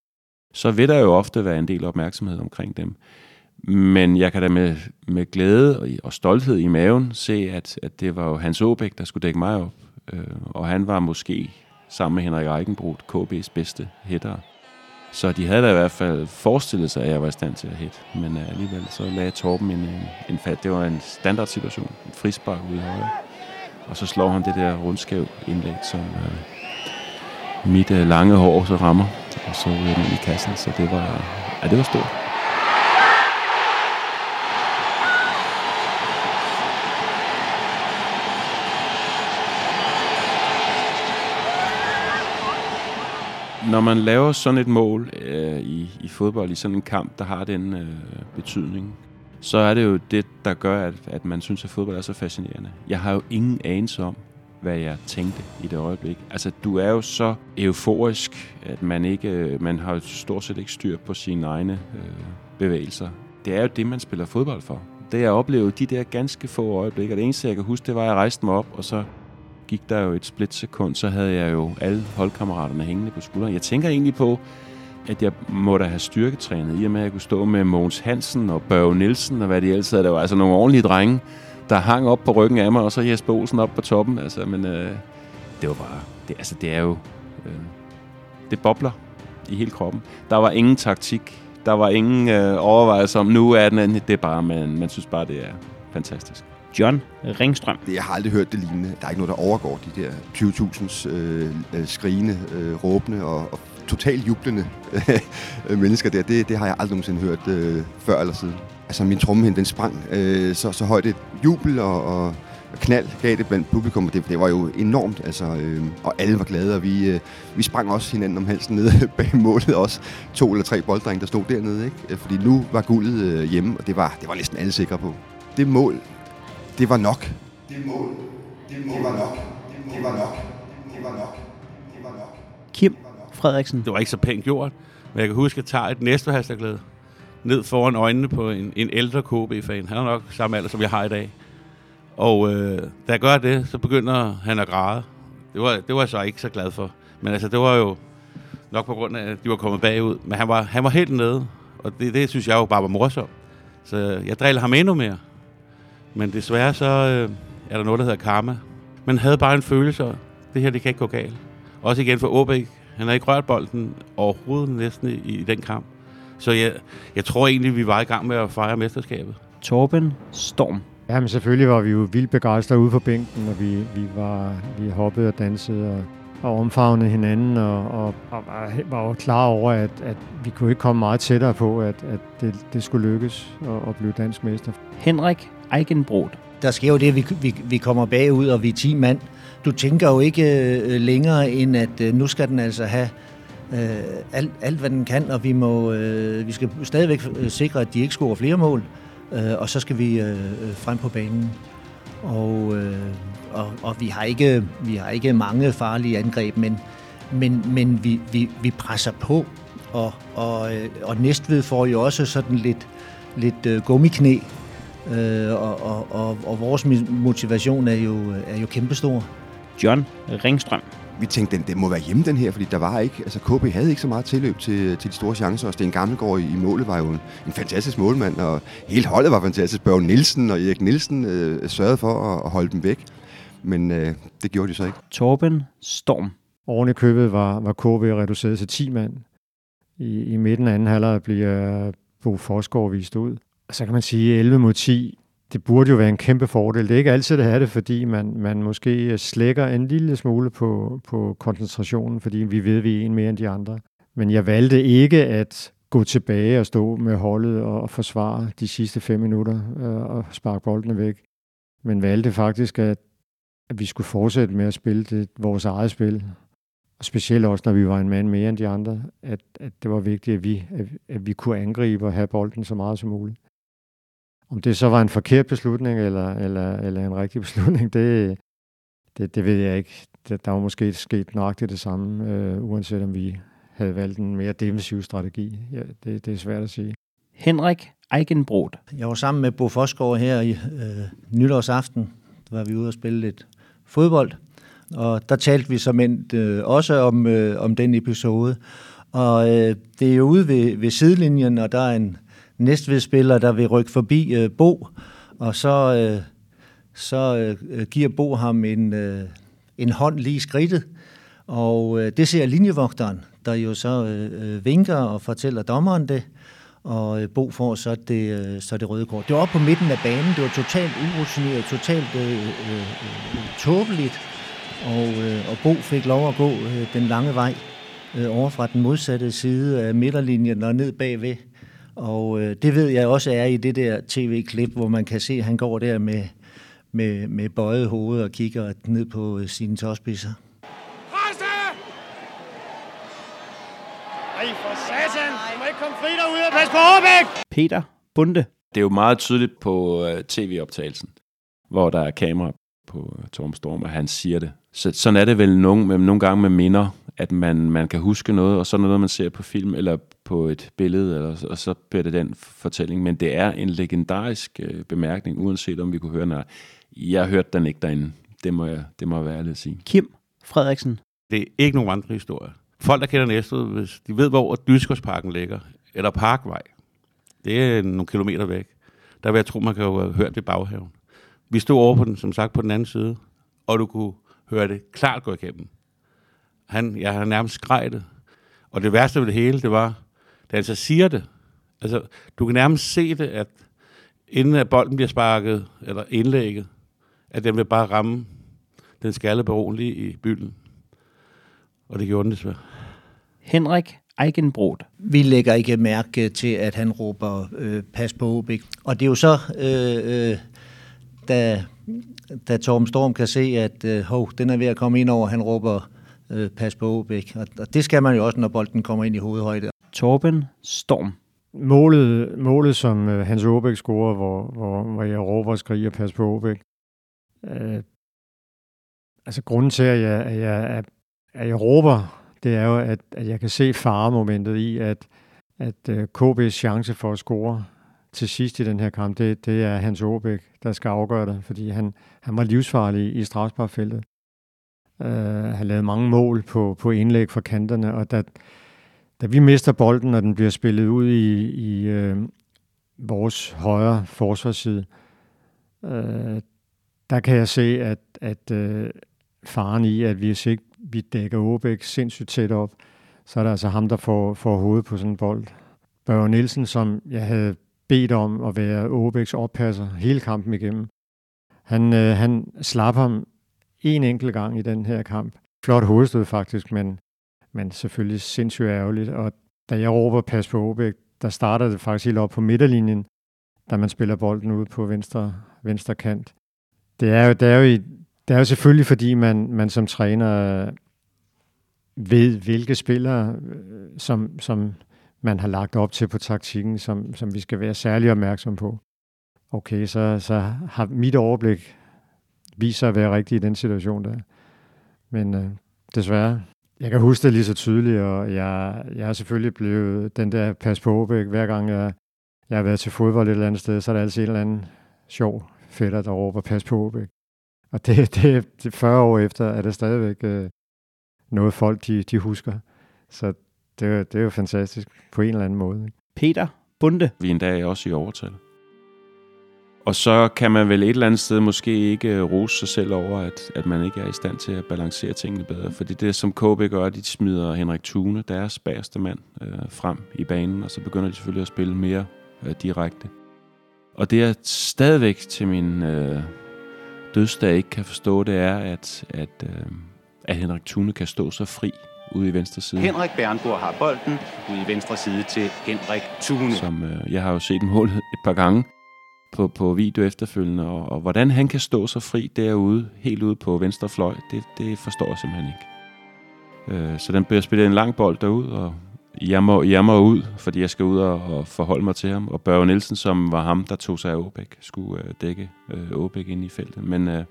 så vil der jo ofte være en del opmærksomhed omkring dem. Men jeg kan da med, med glæde og stolthed i maven se, at, at det var jo Hans Åbæk, der skulle dække mig op. Øh, og han var måske sammen med Henrik Eikenbrud, KB's bedste hætter. Så de havde da i hvert fald forestillet sig, at jeg var i stand til at hætte. Men uh, alligevel så lagde Torben en, en, en fat. Det var en standardsituation. En frispark ude i højre. Og så slår han det der rundskæv indlæg, som øh, mit øh, lange hår så rammer, og så ryger den i kassen. Så det var, ja, det var stort. Når man laver sådan et mål øh, i, i fodbold, i sådan en kamp, der har den øh, betydning, så er det jo det, der gør, at, at man synes, at fodbold er så fascinerende. Jeg har jo ingen anelse om, hvad jeg tænkte i det øjeblik. Altså, du er jo så euforisk, at man ikke, øh, man har stort set ikke styr på sine egne øh, bevægelser. Det er jo det, man spiller fodbold for. Det jeg oplevede de der ganske få øjeblikke, og det eneste, jeg kan huske, det var, at jeg rejste mig op, og så gik der jo et splitsekund, så havde jeg jo alle holdkammeraterne hængende på skulderen. Jeg tænker egentlig på, at jeg måtte have styrketrænet, i og med at jeg kunne stå med Mogens Hansen og Børge Nielsen og hvad de ellers havde. Der var altså nogle ordentlige drenge, der hang op på ryggen af mig, og så Jesper Olsen op på toppen. Altså, men øh, det var bare... Det, altså, det er jo... Øh, det bobler i hele kroppen. Der var ingen taktik. Der var ingen øh, overvejelse om, nu er den anden. Det er bare, man, man synes bare, det er fantastisk. John Ringstrøm. Det, jeg har aldrig hørt det lignende. Der er ikke noget, der overgår de der 20.000 øh, øh, skrigende, øh, råbende og, og totalt jublende øh, mennesker der. Det, det har jeg aldrig nogensinde hørt øh, før eller siden. Altså min trommehinde, den sprang øh, så, så højt et jubel og, og knald gav det blandt publikum. Det, det var jo enormt, altså, øh, og alle var glade, og vi, øh, vi sprang også hinanden om halsen nede bag målet. Også to eller tre bolddrenge, der stod dernede. Ikke? Fordi nu var guldet øh, hjemme, og det var, det var næsten alle sikre på. Det mål, det var nok. Det mål, det, mål, var nok. Det var nok. Det var nok. Det var nok. Kim Frederiksen. Det var ikke så pænt gjort, men jeg kan huske, at jeg tager et næste hashtag ned foran øjnene på en, en ældre KB-fan. Han er nok samme alder, som jeg har i dag. Og øh, da jeg gør det, så begynder han at græde. Det var, det var jeg så ikke så glad for. Men altså, det var jo nok på grund af, at de var kommet bagud. Men han var, han var helt nede, og det, det synes jeg jo bare var morsomt. Så jeg driller ham endnu mere. Men desværre så øh, er der noget, der hedder karma. Man havde bare en følelse af, det her det kan ikke gå galt. Også igen for Åbæk. Han har ikke rørt bolden overhovedet næsten i, i den kamp. Så jeg, jeg tror egentlig, vi var i gang med at fejre mesterskabet. Torben Storm. Ja, men selvfølgelig var vi jo vildt begejstrede ude på bænken, og vi, vi, var, vi hoppede og dansede og, og omfavnede hinanden, og, og, og var, var jo klar over, at, at vi kunne ikke komme meget tættere på, at, at det, det skulle lykkes at, at blive dansk mester. Henrik Eigenbrot. Der sker jo det, at vi, vi, vi kommer bagud, og vi er 10 mand. Du tænker jo ikke øh, længere, end at øh, nu skal den altså have øh, alt, alt, hvad den kan, og vi, må, øh, vi skal stadigvæk øh, sikre, at de ikke scorer flere mål, øh, og så skal vi øh, øh, frem på banen. Og, øh, og, og vi, har ikke, vi har ikke mange farlige angreb, men, men, men vi, vi, vi presser på, og, og, øh, og Næstved får jo også sådan lidt, lidt gummiknæ, øh, og, og, og, og vores motivation er jo, er jo kæmpestor. John Ringstrøm. Vi tænkte, den, den må være hjemme, den her, fordi der var ikke, altså KB havde ikke så meget tilløb til, til de store chancer, og Sten Gammelgaard i, i målet var jo en, en fantastisk målmand, og hele holdet var fantastisk. Børge Nielsen og Erik Nielsen øh, sørgede for at, at holde dem væk, men øh, det gjorde de så ikke. Torben Storm. Oven i købet var, var KB reduceret til 10 mand. I, i midten af anden halvleg bliver Bo Forsgaard vist ud. Så kan man sige 11 mod 10 det burde jo være en kæmpe fordel. Det er ikke altid, det er det, fordi man, man måske øh, slækker en lille smule på, på koncentrationen, fordi vi ved, at vi er en mere end de andre. Men jeg valgte ikke at gå tilbage og stå med holdet og forsvare de sidste fem minutter øh, og sparke boldene væk. Men valgte faktisk, at, at vi skulle fortsætte med at spille det, vores eget spil. Og specielt også, når vi var en mand mere end de andre, at, at det var vigtigt, at vi, at, at vi kunne angribe og have bolden så meget som muligt. Om det så var en forkert beslutning eller, eller, eller en rigtig beslutning, det, det, det ved jeg ikke. Det, der var måske sket nøjagtigt det samme, øh, uanset om vi havde valgt en mere defensiv strategi. Ja, det, det er svært at sige. Henrik Eikenbrod. Jeg var sammen med Bo Forsgaard her i øh, nytårsaften. Der var vi ude og spille lidt fodbold. Og der talte vi som endt øh, også om, øh, om den episode. Og øh, det er jo ude ved, ved sidelinjen, og der er en, Næstved-spiller, der vil rykke forbi øh, Bo, og så, øh, så øh, giver Bo ham en, øh, en hånd lige i skridtet, og øh, det ser linjevogteren, der jo så øh, øh vinker og fortæller dommeren det, og øh, Bo får så det, øh, så det røde kort. Det var oppe på midten af banen, det var totalt urutineret, totalt øh, øh, øh, tåbeligt, og, øh, og Bo fik lov at gå øh, den lange vej øh, over fra den modsatte side af midterlinjen og ned bagved. Og øh, det ved jeg også er i det der tv-klip, hvor man kan se, at han går der med, med, med bøjet hoved og kigger ned på øh, sine tåspidser. Presse! Ej, for satan! Du må ikke komme fri derude og pas på Aarbæk! Peter Bunde. Det er jo meget tydeligt på øh, tv-optagelsen, hvor der er kamera på øh, Torm Storm, at han siger det. Så, sådan er det vel nogle, med, nogle gange med minder, at man, man kan huske noget, og så er noget, man ser på film eller på et billede, eller, og så bliver det den fortælling. Men det er en legendarisk øh, bemærkning, uanset om vi kunne høre den. Jeg hørte den ikke derinde. Det må jeg, det må jeg være ærlig at sige. Kim Frederiksen. Det er ikke nogen vandrehistorie. Folk, der kender Næstved, hvis de ved, hvor Dyskersparken ligger, eller Parkvej, det er nogle kilometer væk. Der vil jeg tro, man kan jo have hørt det i baghaven. Vi stod over på den, som sagt, på den anden side, og du kunne høre det klart gå igennem. Han, jeg har nærmest skreg det. Og det værste ved det hele, det var, da han så siger det. Altså, du kan nærmest se det, at inden at bolden bliver sparket, eller indlægget, at den vil bare ramme den skalle baron lige i bylden. Og det gjorde den desværre. Henrik Eikenbrot. Vi lægger ikke mærke til, at han råber øh, pas på Obik. Og det er jo så, øh, øh, da, da Torben Storm kan se, at øh, hov, den er ved at komme ind over, han råber øh, pas på Obik. Og, og det skal man jo også, når bolden kommer ind i hovedhøjde. Torben Storm. Målet, målet som øh, Hans Aabæk scorer, hvor, hvor, hvor jeg råber og skriger, pas på Aabæk. Øh, altså grunden til, at jeg, at jeg, at, at jeg råber, det er jo, at, at jeg kan se faremomentet i, at, at uh, KB's chance for at score til sidst i den her kamp, det, det er Hans Aabæk, der skal afgøre det, fordi han, han var livsfarlig i Strasbourg-feltet øh, har lavet mange mål på, på indlæg fra kanterne, og da, da vi mister bolden, og den bliver spillet ud i, i øh, vores højre forsvarsside, øh, der kan jeg se, at, at øh, faren i, at hvis ikke vi dækker Åbæk sindssygt tæt op, så er det altså ham, der får, får hovedet på sådan en bold. Børge Nielsen, som jeg havde bedt om at være Åbæks oppasser hele kampen igennem, han, øh, han slap ham en enkelt gang i den her kamp. Flot hovedstød faktisk, men, men selvfølgelig sindssygt ærgerligt. Og da jeg råber pas på Åbæk, der starter det faktisk helt op på midterlinjen, da man spiller bolden ud på venstre, venstre kant. Det er jo, det er jo, i, det er jo selvfølgelig, fordi man, man som træner ved, hvilke spillere, øh, som, som man har lagt op til på taktikken, som, som vi skal være særlig opmærksom på. Okay, så, så har mit overblik vist sig at være rigtigt i den situation der. Men øh, desværre, jeg kan huske det lige så tydeligt, og jeg, jeg har selvfølgelig blevet den der pas på Åbæk, hver gang jeg, jeg har været til fodbold et eller andet sted, så er der altid en eller anden sjov fætter, der råber pas på Åbæk. Og det, det, det 40 år efter er det stadigvæk øh, noget folk, de, de husker. Så det, det er jo fantastisk på en eller anden måde. Peter Bunde. Vi er endda også i overtal. Og så kan man vel et eller andet sted måske ikke rose sig selv over, at, at man ikke er i stand til at balancere tingene bedre. Fordi det, som KB gør, de smider Henrik Thune, deres bagerste mand, øh, frem i banen, og så begynder de selvfølgelig at spille mere øh, direkte. Og det er stadigvæk til min øh, dødsdag ikke kan forstå, det er, at, at, øh, at Henrik Thune kan stå så fri ude i venstre side. Henrik Berngaard har bolden ude i venstre side til Henrik Thune. Som, øh, jeg har jo set målet et par gange på, på video efterfølgende, og, og hvordan han kan stå så fri derude, helt ude på venstre fløj, det, det forstår jeg simpelthen ikke. Øh, så den bliver spillet en lang bold derud, og jeg må, jeg må ud, fordi jeg skal ud og, og forholde mig til ham. Og Børge Nielsen, som var ham, der tog sig af Åbæk, skulle øh, dække øh, Åbæk ind i feltet. Men øh,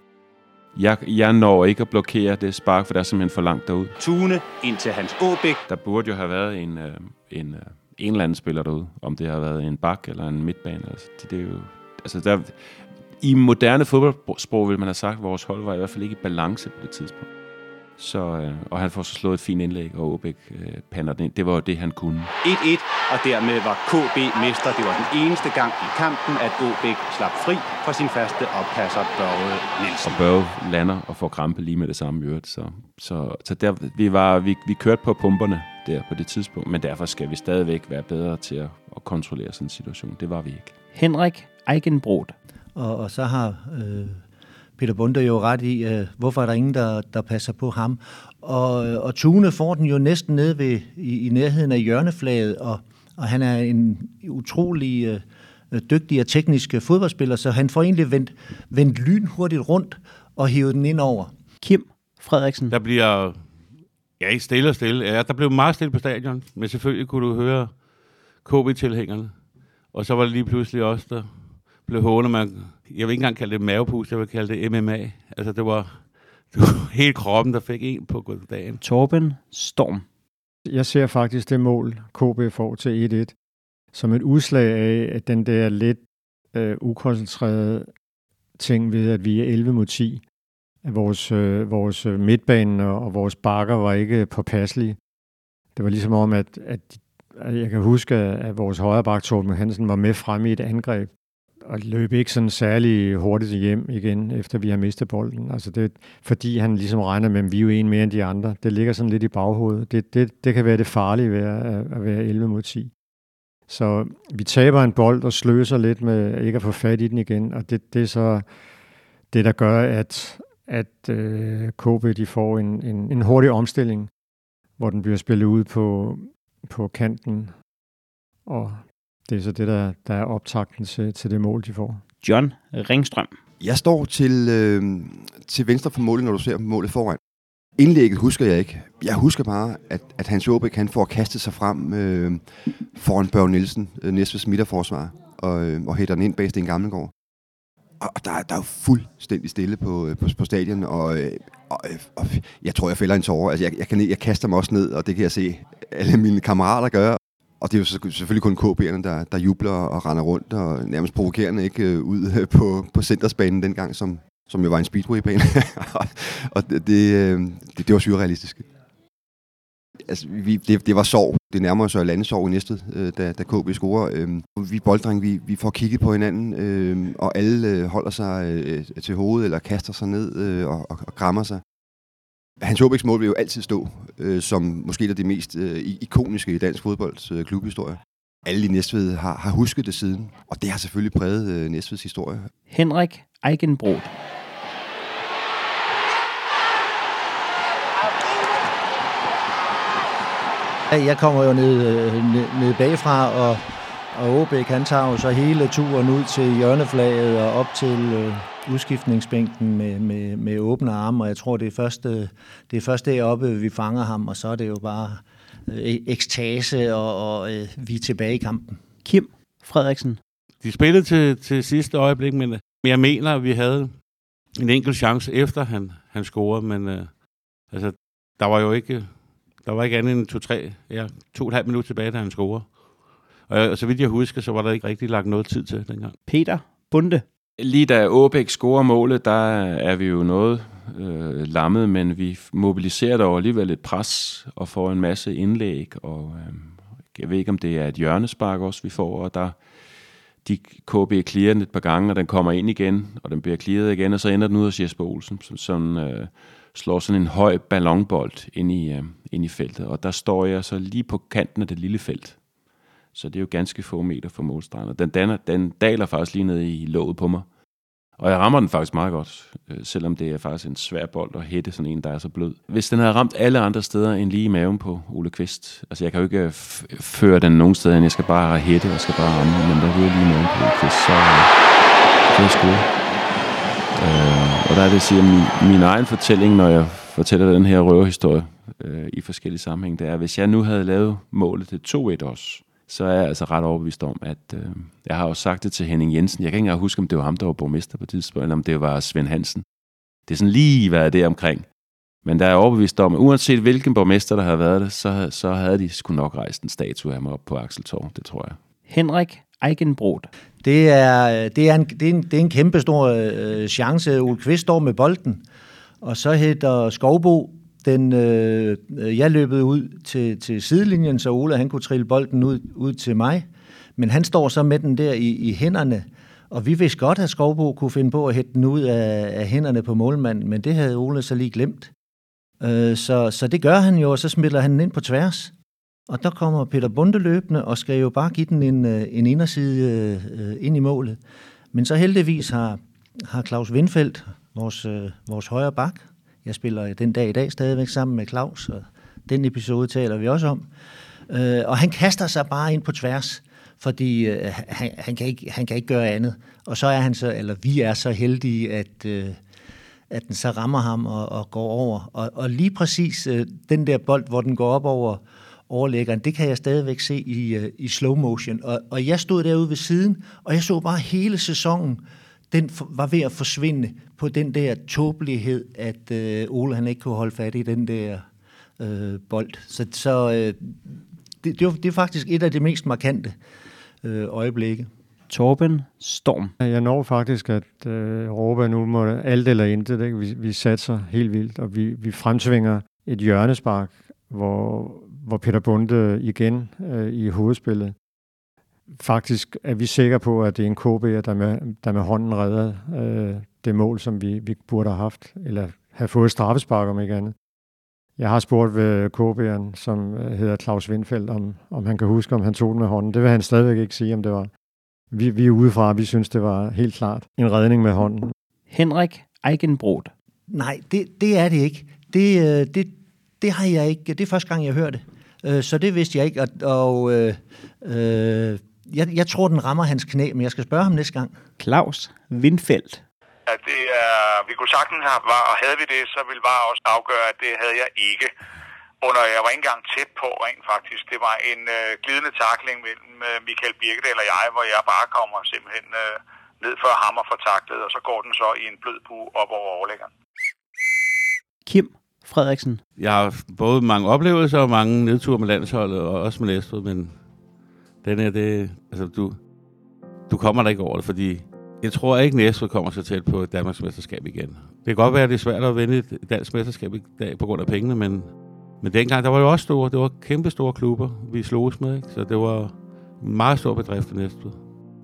jeg, jeg når ikke at blokere det spark, for der er simpelthen for langt derud. Tune ind til Hans Åbæk. Der burde jo have været en, øh, en, øh, en eller anden spiller derude. Om det har været en bak eller en midtbane. Altså, det, det er jo, altså der, I moderne fodboldsprog vil man have sagt, at vores hold var i hvert fald ikke i balance på det tidspunkt. Så, øh, og han får så slået et fint indlæg, og Åbæk øh, pander den ind. Det var jo det, han kunne. 1-1, og dermed var KB mester. Det var den eneste gang i kampen, at Åbæk slap fri fra sin faste oppasser, Børge Nielsen. Og Børge lander og får krampe lige med det samme øvrigt. Så, så, så der, vi, var, vi, vi kørte på pumperne. der på det tidspunkt, men derfor skal vi stadigvæk være bedre til at, at kontrollere sådan en situation. Det var vi ikke. Henrik Eichenbrot. Og, og så har øh, Peter Bunde jo ret i, øh, hvorfor er der ingen, der, der passer på ham. Og, og Tune får den jo næsten nede ved, i, i nærheden af hjørneflaget, og, og han er en utrolig øh, dygtig og teknisk fodboldspiller, så han får egentlig vendt, vendt lynhurtigt rundt og hivet den ind over. Kim Frederiksen. Der bliver Ja, ikke stille og stille. Ja, der blev meget stille på stadion, men selvfølgelig kunne du høre KB-tilhængerne. Og så var det lige pludselig også, der blev hånet. Man, jeg vil ikke engang kalde det mavepus, jeg vil kalde det MMA. Altså, det var, det var hele kroppen, der fik en på dagen. Torben Storm. Jeg ser faktisk det mål, KB får til 1-1, som et udslag af, at den der lidt øh, ukoncentrerede ting ved, at vi er 11 mod 10, at vores, øh, vores øh, midtbane og, og vores bakker var ikke påpasselige. Det var ligesom om, at, at, at jeg kan huske, at vores højre bak, Torben Hansen, var med frem i et angreb og løb ikke sådan særlig hurtigt hjem igen, efter vi har mistet bolden. Altså det, fordi han ligesom regner med, at vi er jo en mere end de andre. Det ligger sådan lidt i baghovedet. Det, det, det kan være det farlige ved at, at være 11 mod 10. Så vi taber en bold og sløser lidt med ikke at få fat i den igen, og det, det er så det, der gør, at, at øh, KB de får en, en, en hurtig omstilling, hvor den bliver spillet ud på, på kanten, og det er så det, der, der er optakten til, til det mål, de får. John Ringstrøm. Jeg står til, øh, til venstre for målet, når du ser målet foran. Indlægget husker jeg ikke. Jeg husker bare, at, at Hans Jobæk, han får kastet sig frem øh, foran Børge Nielsen, øh, næstveds midterforsvar, og, øh, og hætter den ind bag Sten Gammelgaard og der, der er jo fuldstændig stille på, på, på stadion, og, og, og jeg tror, jeg fælder en tårer. Altså, jeg, jeg, kan, jeg kaster mig også ned, og det kan jeg se alle mine kammerater gøre. Og det er jo selvfølgelig kun KB'erne, der, der jubler og render rundt, og nærmest provokerende ikke øh, ud øh, på, på centersbanen dengang, som, som jo var en speedway-bane. og det, øh, det, det, var surrealistisk altså, vi, det, det var sorg. Det nærmer sig landesorg i næste, øh, da, da KB scorer. Øh, vi bolddrenge, vi, vi får kigget på hinanden, øh, og alle øh, holder sig øh, til hovedet, eller kaster sig ned øh, og, og, og krammer sig. Hans Håbæks mål vil jo altid stå øh, som måske det mest øh, ikoniske i dansk fodbolds øh, klubhistorie. Alle i Næstved har, har husket det siden, og det har selvfølgelig præget øh, Næstveds historie. Henrik Eichenbrot. Jeg kommer jo ned, øh, ned, ned bagfra, og, og Åbæk, han tager jo så hele turen ud til hjørneflaget og op til øh, udskiftningsbænken med, med, med åbne arme, og jeg tror, det er, først, det er først deroppe, vi fanger ham, og så er det jo bare øh, ekstase, og, og øh, vi er tilbage i kampen. Kim Frederiksen. De spillede til, til sidste øjeblik, men jeg mener, at vi havde en enkelt chance efter han, han scorede, men øh, altså, der var jo ikke der var ikke andet end to-tre, ja, to og et halvt minut tilbage, da han scorede. Og, og så vidt jeg husker, så var der ikke rigtig lagt noget tid til dengang. Peter Bunde. Lige da Åbæk scorer målet, der er vi jo noget øh, lammet, men vi mobiliserer dog alligevel et pres og får en masse indlæg. Og øh, jeg ved ikke, om det er et hjørnespark også, vi får, og der de KB clearer den et par gange, og den kommer ind igen, og den bliver clearet igen, og så ender den ud af Jesper Olsen, som, som øh, slår sådan en høj ballonbold ind i, øh, ind i feltet. Og der står jeg så lige på kanten af det lille felt. Så det er jo ganske få meter fra målstregen. Og den, danner, den daler faktisk lige ned i låget på mig. Og jeg rammer den faktisk meget godt, øh, selvom det er faktisk en svær bold at hætte sådan en, der er så blød. Hvis den havde ramt alle andre steder end lige i maven på Ole Kvist, altså jeg kan jo ikke øh, føre den nogen steder, end jeg skal bare hætte og skal bare ramme, men der er lige i maven på Ole Kvist, så, øh, så er jeg. Øh, og der er det at sige, at min, min egen fortælling, når jeg fortæller den her røverhistorie øh, i forskellige sammenhæng, det er, at hvis jeg nu havde lavet målet til 2-1 også, så er jeg altså ret overbevist om, at øh, jeg har også sagt det til Henning Jensen. Jeg kan ikke engang huske, om det var ham, der var borgmester på tidspunkt, eller om det var Svend Hansen. Det er sådan lige været det omkring. Men der er jeg overbevist om, at uanset hvilken borgmester, der har været det, så, så havde de sgu nok rejst en statue af mig op på Axeltorv. Det tror jeg. Henrik Eichenbrot. Det er, det er, en, det er, en, det er en kæmpe stor øh, chance. Ole Kvist står med bolden, og så hedder Skovbo, den, øh, jeg løbede ud til, til sidelinjen, så Ole han kunne trille bolden ud, ud til mig. Men han står så med den der i, i hænderne, og vi vidste godt, at Skovbo kunne finde på at hætte den ud af, af hænderne på målmanden, men det havde Ole så lige glemt. Øh, så, så det gør han jo, og så smitter han den ind på tværs. Og der kommer Peter Bunde løbende og skal jo bare give den en, øh, en inderside øh, ind i målet. Men så heldigvis har, har Claus Windfeldt, vores, øh, vores højre bak, jeg spiller den dag i dag stadigvæk sammen med Claus, og den episode taler vi også om. Øh, og han kaster sig bare ind på tværs, fordi øh, han, han, kan ikke, han kan ikke gøre andet. Og så er han så, eller vi er så heldige, at, øh, at den så rammer ham og, og går over. Og, og lige præcis øh, den der bold, hvor den går op over overlæggeren, det kan jeg stadigvæk se i, øh, i slow motion. Og, og jeg stod derude ved siden, og jeg så bare hele sæsonen, den var ved at forsvinde på den der tåbelighed, at øh, Ole han ikke kunne holde fat i den der øh, bold. Så, så øh, det, det, var, det er faktisk et af de mest markante øh, øjeblikke. Torben Storm. Jeg når faktisk at øh, råbe, nu må alt eller intet. Ikke? Vi, vi satser helt vildt, og vi, vi fremtvinger et hjørnespark, hvor, hvor Peter Bunde igen øh, i hovedspillet. Faktisk er vi sikre på, at det er en KB, der med, der med hånden redder øh, det mål, som vi, vi burde have haft, eller have fået straffespark om ikke andet. Jeg har spurgt ved KB'eren, som øh, hedder Claus Windfeldt, om, om han kan huske, om han tog den med hånden. Det vil han stadigvæk ikke sige, om det var. Vi, vi er udefra, vi synes, det var helt klart en redning med hånden. Henrik Eikenbrod. Nej, det, det er det ikke. Det, øh, det, det har jeg ikke. Det er første gang, jeg hører det. Øh, så det vidste jeg ikke. Og, og øh, øh, jeg, jeg tror, den rammer hans knæ, men jeg skal spørge ham næste gang. Claus Windfeldt at det er, vi kunne sagtens have var, og havde vi det, så ville VAR også afgøre, at det havde jeg ikke. Under, jeg var ikke engang tæt på rent faktisk. Det var en øh, glidende takling mellem øh, Michael Birkedal og jeg, hvor jeg bare kommer simpelthen øh, ned for hammer for taklet, og så går den så i en blød bue op over overlæggeren. Kim Frederiksen. Jeg har både mange oplevelser og mange nedture med landsholdet, og også med Næstved, men den her, det, altså, du, du kommer der ikke over det, fordi jeg tror ikke, Næstved kommer så tæt på et Danmarks mesterskab igen. Det kan godt være, at det er svært at vinde et dansk mesterskab i dag på grund af pengene, men, men dengang, der var jo også store, det var kæmpe store klubber, vi sloges med, ikke? så det var en meget stor bedrift for Næstved.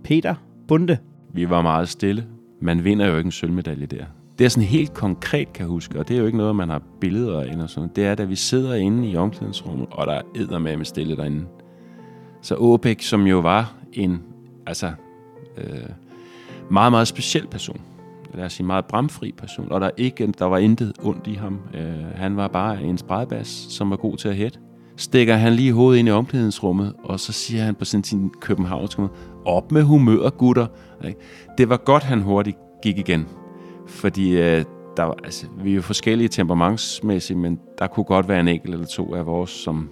Peter Bunde. Vi var meget stille. Man vinder jo ikke en sølvmedalje der. Det er sådan helt konkret, kan huske, og det er jo ikke noget, man har billeder af eller sådan. Det er, da vi sidder inde i omklædningsrummet, og der er med stille derinde. Så Åbæk, som jo var en, altså, øh, meget, meget speciel person. Lad os sige, meget bramfri person. Og der, ikke, der var intet ondt i ham. Øh, han var bare en spredbas, som var god til at hætte. Stikker han lige hovedet ind i omklædningsrummet, og så siger han på sin, sin københavnske måde, op med humør, gutter. Det var godt, han hurtigt gik igen. Fordi øh, der, var, altså, vi er jo forskellige temperamentsmæssigt, men der kunne godt være en enkelt eller to af vores, som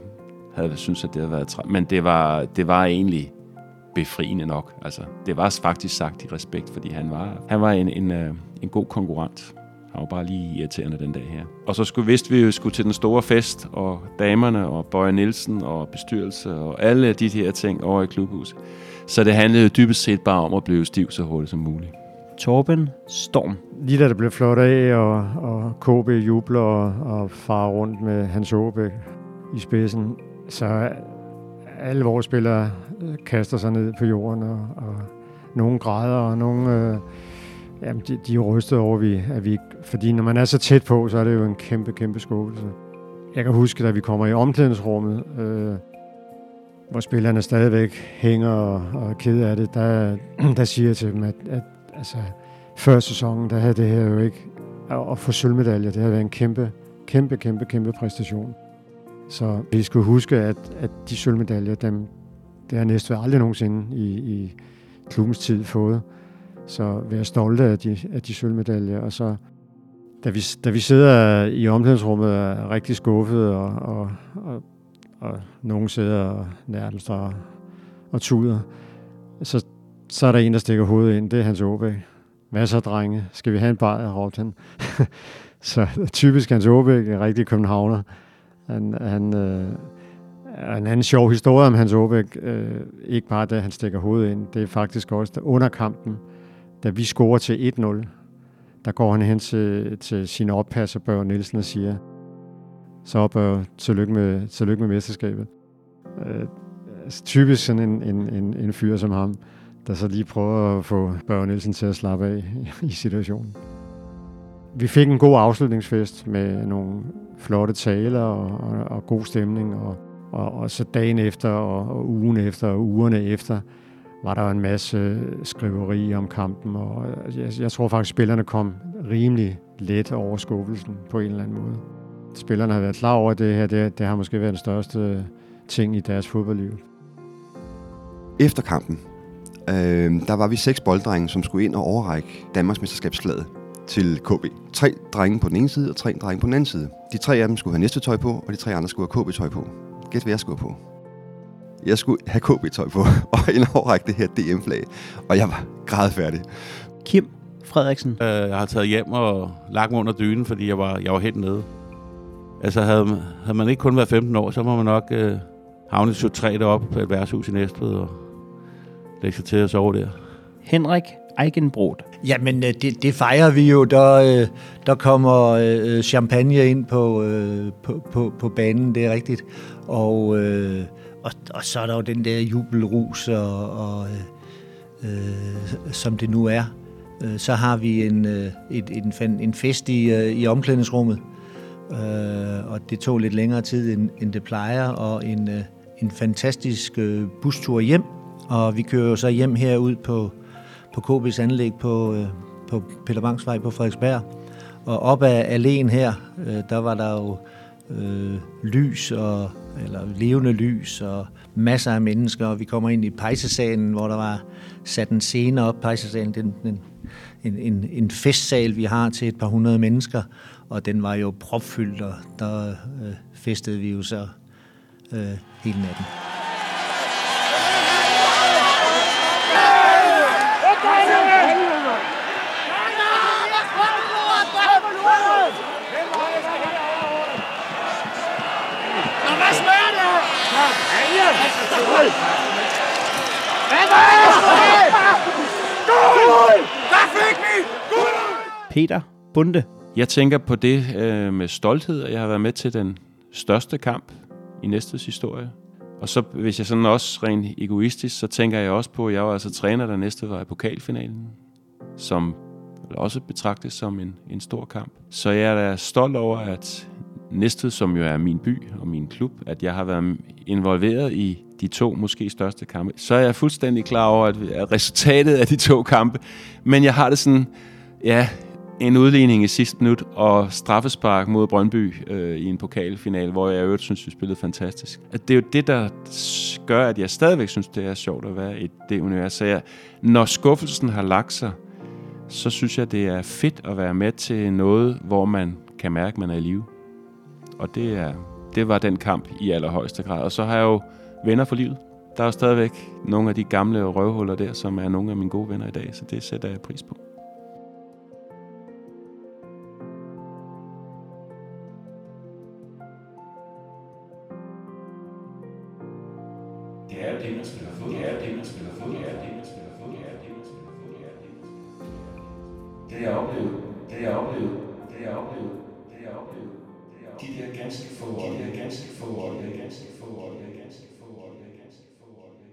havde syntes, at det havde været træt. Men det var, det var egentlig befriende nok. Altså, det var faktisk sagt i respekt, fordi han var, han var en, en, øh, en god konkurrent. Han var bare lige irriterende den dag her. Og så skulle, vidste vi jo, skulle til den store fest, og damerne, og Bøje Nielsen, og bestyrelse, og alle de her ting over i klubhuset. Så det handlede dybest set bare om at blive stiv så hurtigt som muligt. Torben Storm. Lige da det blev flot af, og, og KB jubler og, og farer rundt med Hans Aabæk i spidsen, så alle vores spillere øh, kaster sig ned på jorden, og, og nogle græder, og nogle... Øh, jamen, de, de er rystet over, at vi, at vi... Fordi når man er så tæt på, så er det jo en kæmpe, kæmpe skuffelse. Jeg kan huske, da vi kommer i omklædningsrummet, øh, hvor spillerne stadigvæk hænger og, og er ked af det, der, der siger jeg til dem, at, at altså, før sæsonen, der havde det her jo ikke... At få sølvmedaljer, det havde været en kæmpe, kæmpe, kæmpe, kæmpe præstation. Så vi skulle huske, at, at de sølvmedaljer, dem, det har Næstved aldrig nogensinde i, i klubbens tid fået. Så være stolte af de, af de sølvmedaljer. Og så, da vi, da vi sidder i omklædningsrummet er rigtig skuffet, og, og, og, og nogen sidder nærmest og, og tuder, så, så er der en, der stikker hovedet ind. Det er Hans Åbæk. Hvad så, drenge? Skal vi have en bar? råbte han. så typisk Hans Åbæk er rigtig københavner. Han, han, øh, en anden sjov historie om Hans Aabæk, øh, ikke bare da han stikker hovedet ind, det er faktisk også under kampen, da vi scorer til 1-0, der går han hen til, til sin oppasser, Børge Nielsen, og siger, så Børge, tillykke med, tillykke med mesterskabet. Øh, altså, typisk sådan en, en, en, en fyr som ham, der så lige prøver at få Børge Nielsen til at slappe af i situationen. Vi fik en god afslutningsfest med nogle flotte taler og, og, og god stemning, og Og, og så dagen efter, og, og ugen efter, og ugerne efter, var der en masse skriveri om kampen, og jeg, jeg tror faktisk, at spillerne kom rimelig let over skuffelsen på en eller anden måde. Spillerne har været klar over, at det her det, det har måske været den største ting i deres fodboldliv. Efter kampen, øh, der var vi seks bolddrenge, som skulle ind og overrække Danmarks mesterskabsflaget til KB. Tre drenge på den ene side, og tre drenge på den anden side. De tre af dem skulle have næste tøj på, og de tre andre skulle have KB-tøj på. Gæt, hvad jeg skulle på. Jeg skulle have KB-tøj på, og og overrække det her DM-flag. Og jeg var grædfærdig. Kim Frederiksen. Øh, jeg har taget hjem og lagt mig under dynen, fordi jeg var, jeg var helt nede. Altså, havde, havde man ikke kun været 15 år, så må man nok øh, havne 23 deroppe på et værtshus i Næstved og lægge sig til at sove der. Henrik Eigenbrot. Jamen, øh, det, det fejrer vi jo. Der, øh, der kommer øh, champagne ind på, på, på, på banen, det er rigtigt. Og, og, og så er der jo den der jubelrus, og, og, øh, som det nu er. Så har vi en, et, en, en fest i, i omklædningsrummet, og det tog lidt længere tid, end, end det plejer, og en, en fantastisk bustur hjem. Og vi kører jo så hjem herud på, på KB's anlæg på, øh, på Peter Bangs vej på Frederiksberg. Og op ad alene her, øh, der var der jo øh, lys, og, eller levende lys, og masser af mennesker. Og vi kommer ind i pejsesalen, hvor der var sat en scene op. Pejsesalen, den, den, en, en, en festsal, vi har til et par hundrede mennesker. Og den var jo propfyldt, og der øh, festede vi jo så øh, hele natten. Peter Bunde. Jeg tænker på det øh, med stolthed, at jeg har været med til den største kamp i næstes historie. Og så hvis jeg sådan også rent egoistisk, så tænker jeg også på, at jeg var altså træner, der næste var i pokalfinalen, som også betragtes som en, en stor kamp. Så jeg er da stolt over, at Næstved, som jo er min by og min klub, at jeg har været involveret i de to måske største kampe. Så er jeg fuldstændig klar over, at resultatet af de to kampe, men jeg har det sådan, ja, en udligning i sidste minut og straffespark mod Brøndby øh, i en pokalfinal, hvor jeg øvrigt synes, vi spillede fantastisk. At det er jo det, der gør, at jeg stadigvæk synes, det er sjovt at være i det univers. Så jeg, når skuffelsen har lagt sig, så synes jeg, det er fedt at være med til noget, hvor man kan mærke, at man er i live. Og det, er, det var den kamp i allerhøjeste grad. Og så har jeg jo venner for livet. Der er jo stadigvæk nogle af de gamle røvhuller der, som er nogle af mine gode venner i dag, så det sætter jeg pris på. Det er det. Det er det. Det er. Det er. Det er. Det jeg oplevede, det jeg oplevede, against, for, against, for, against.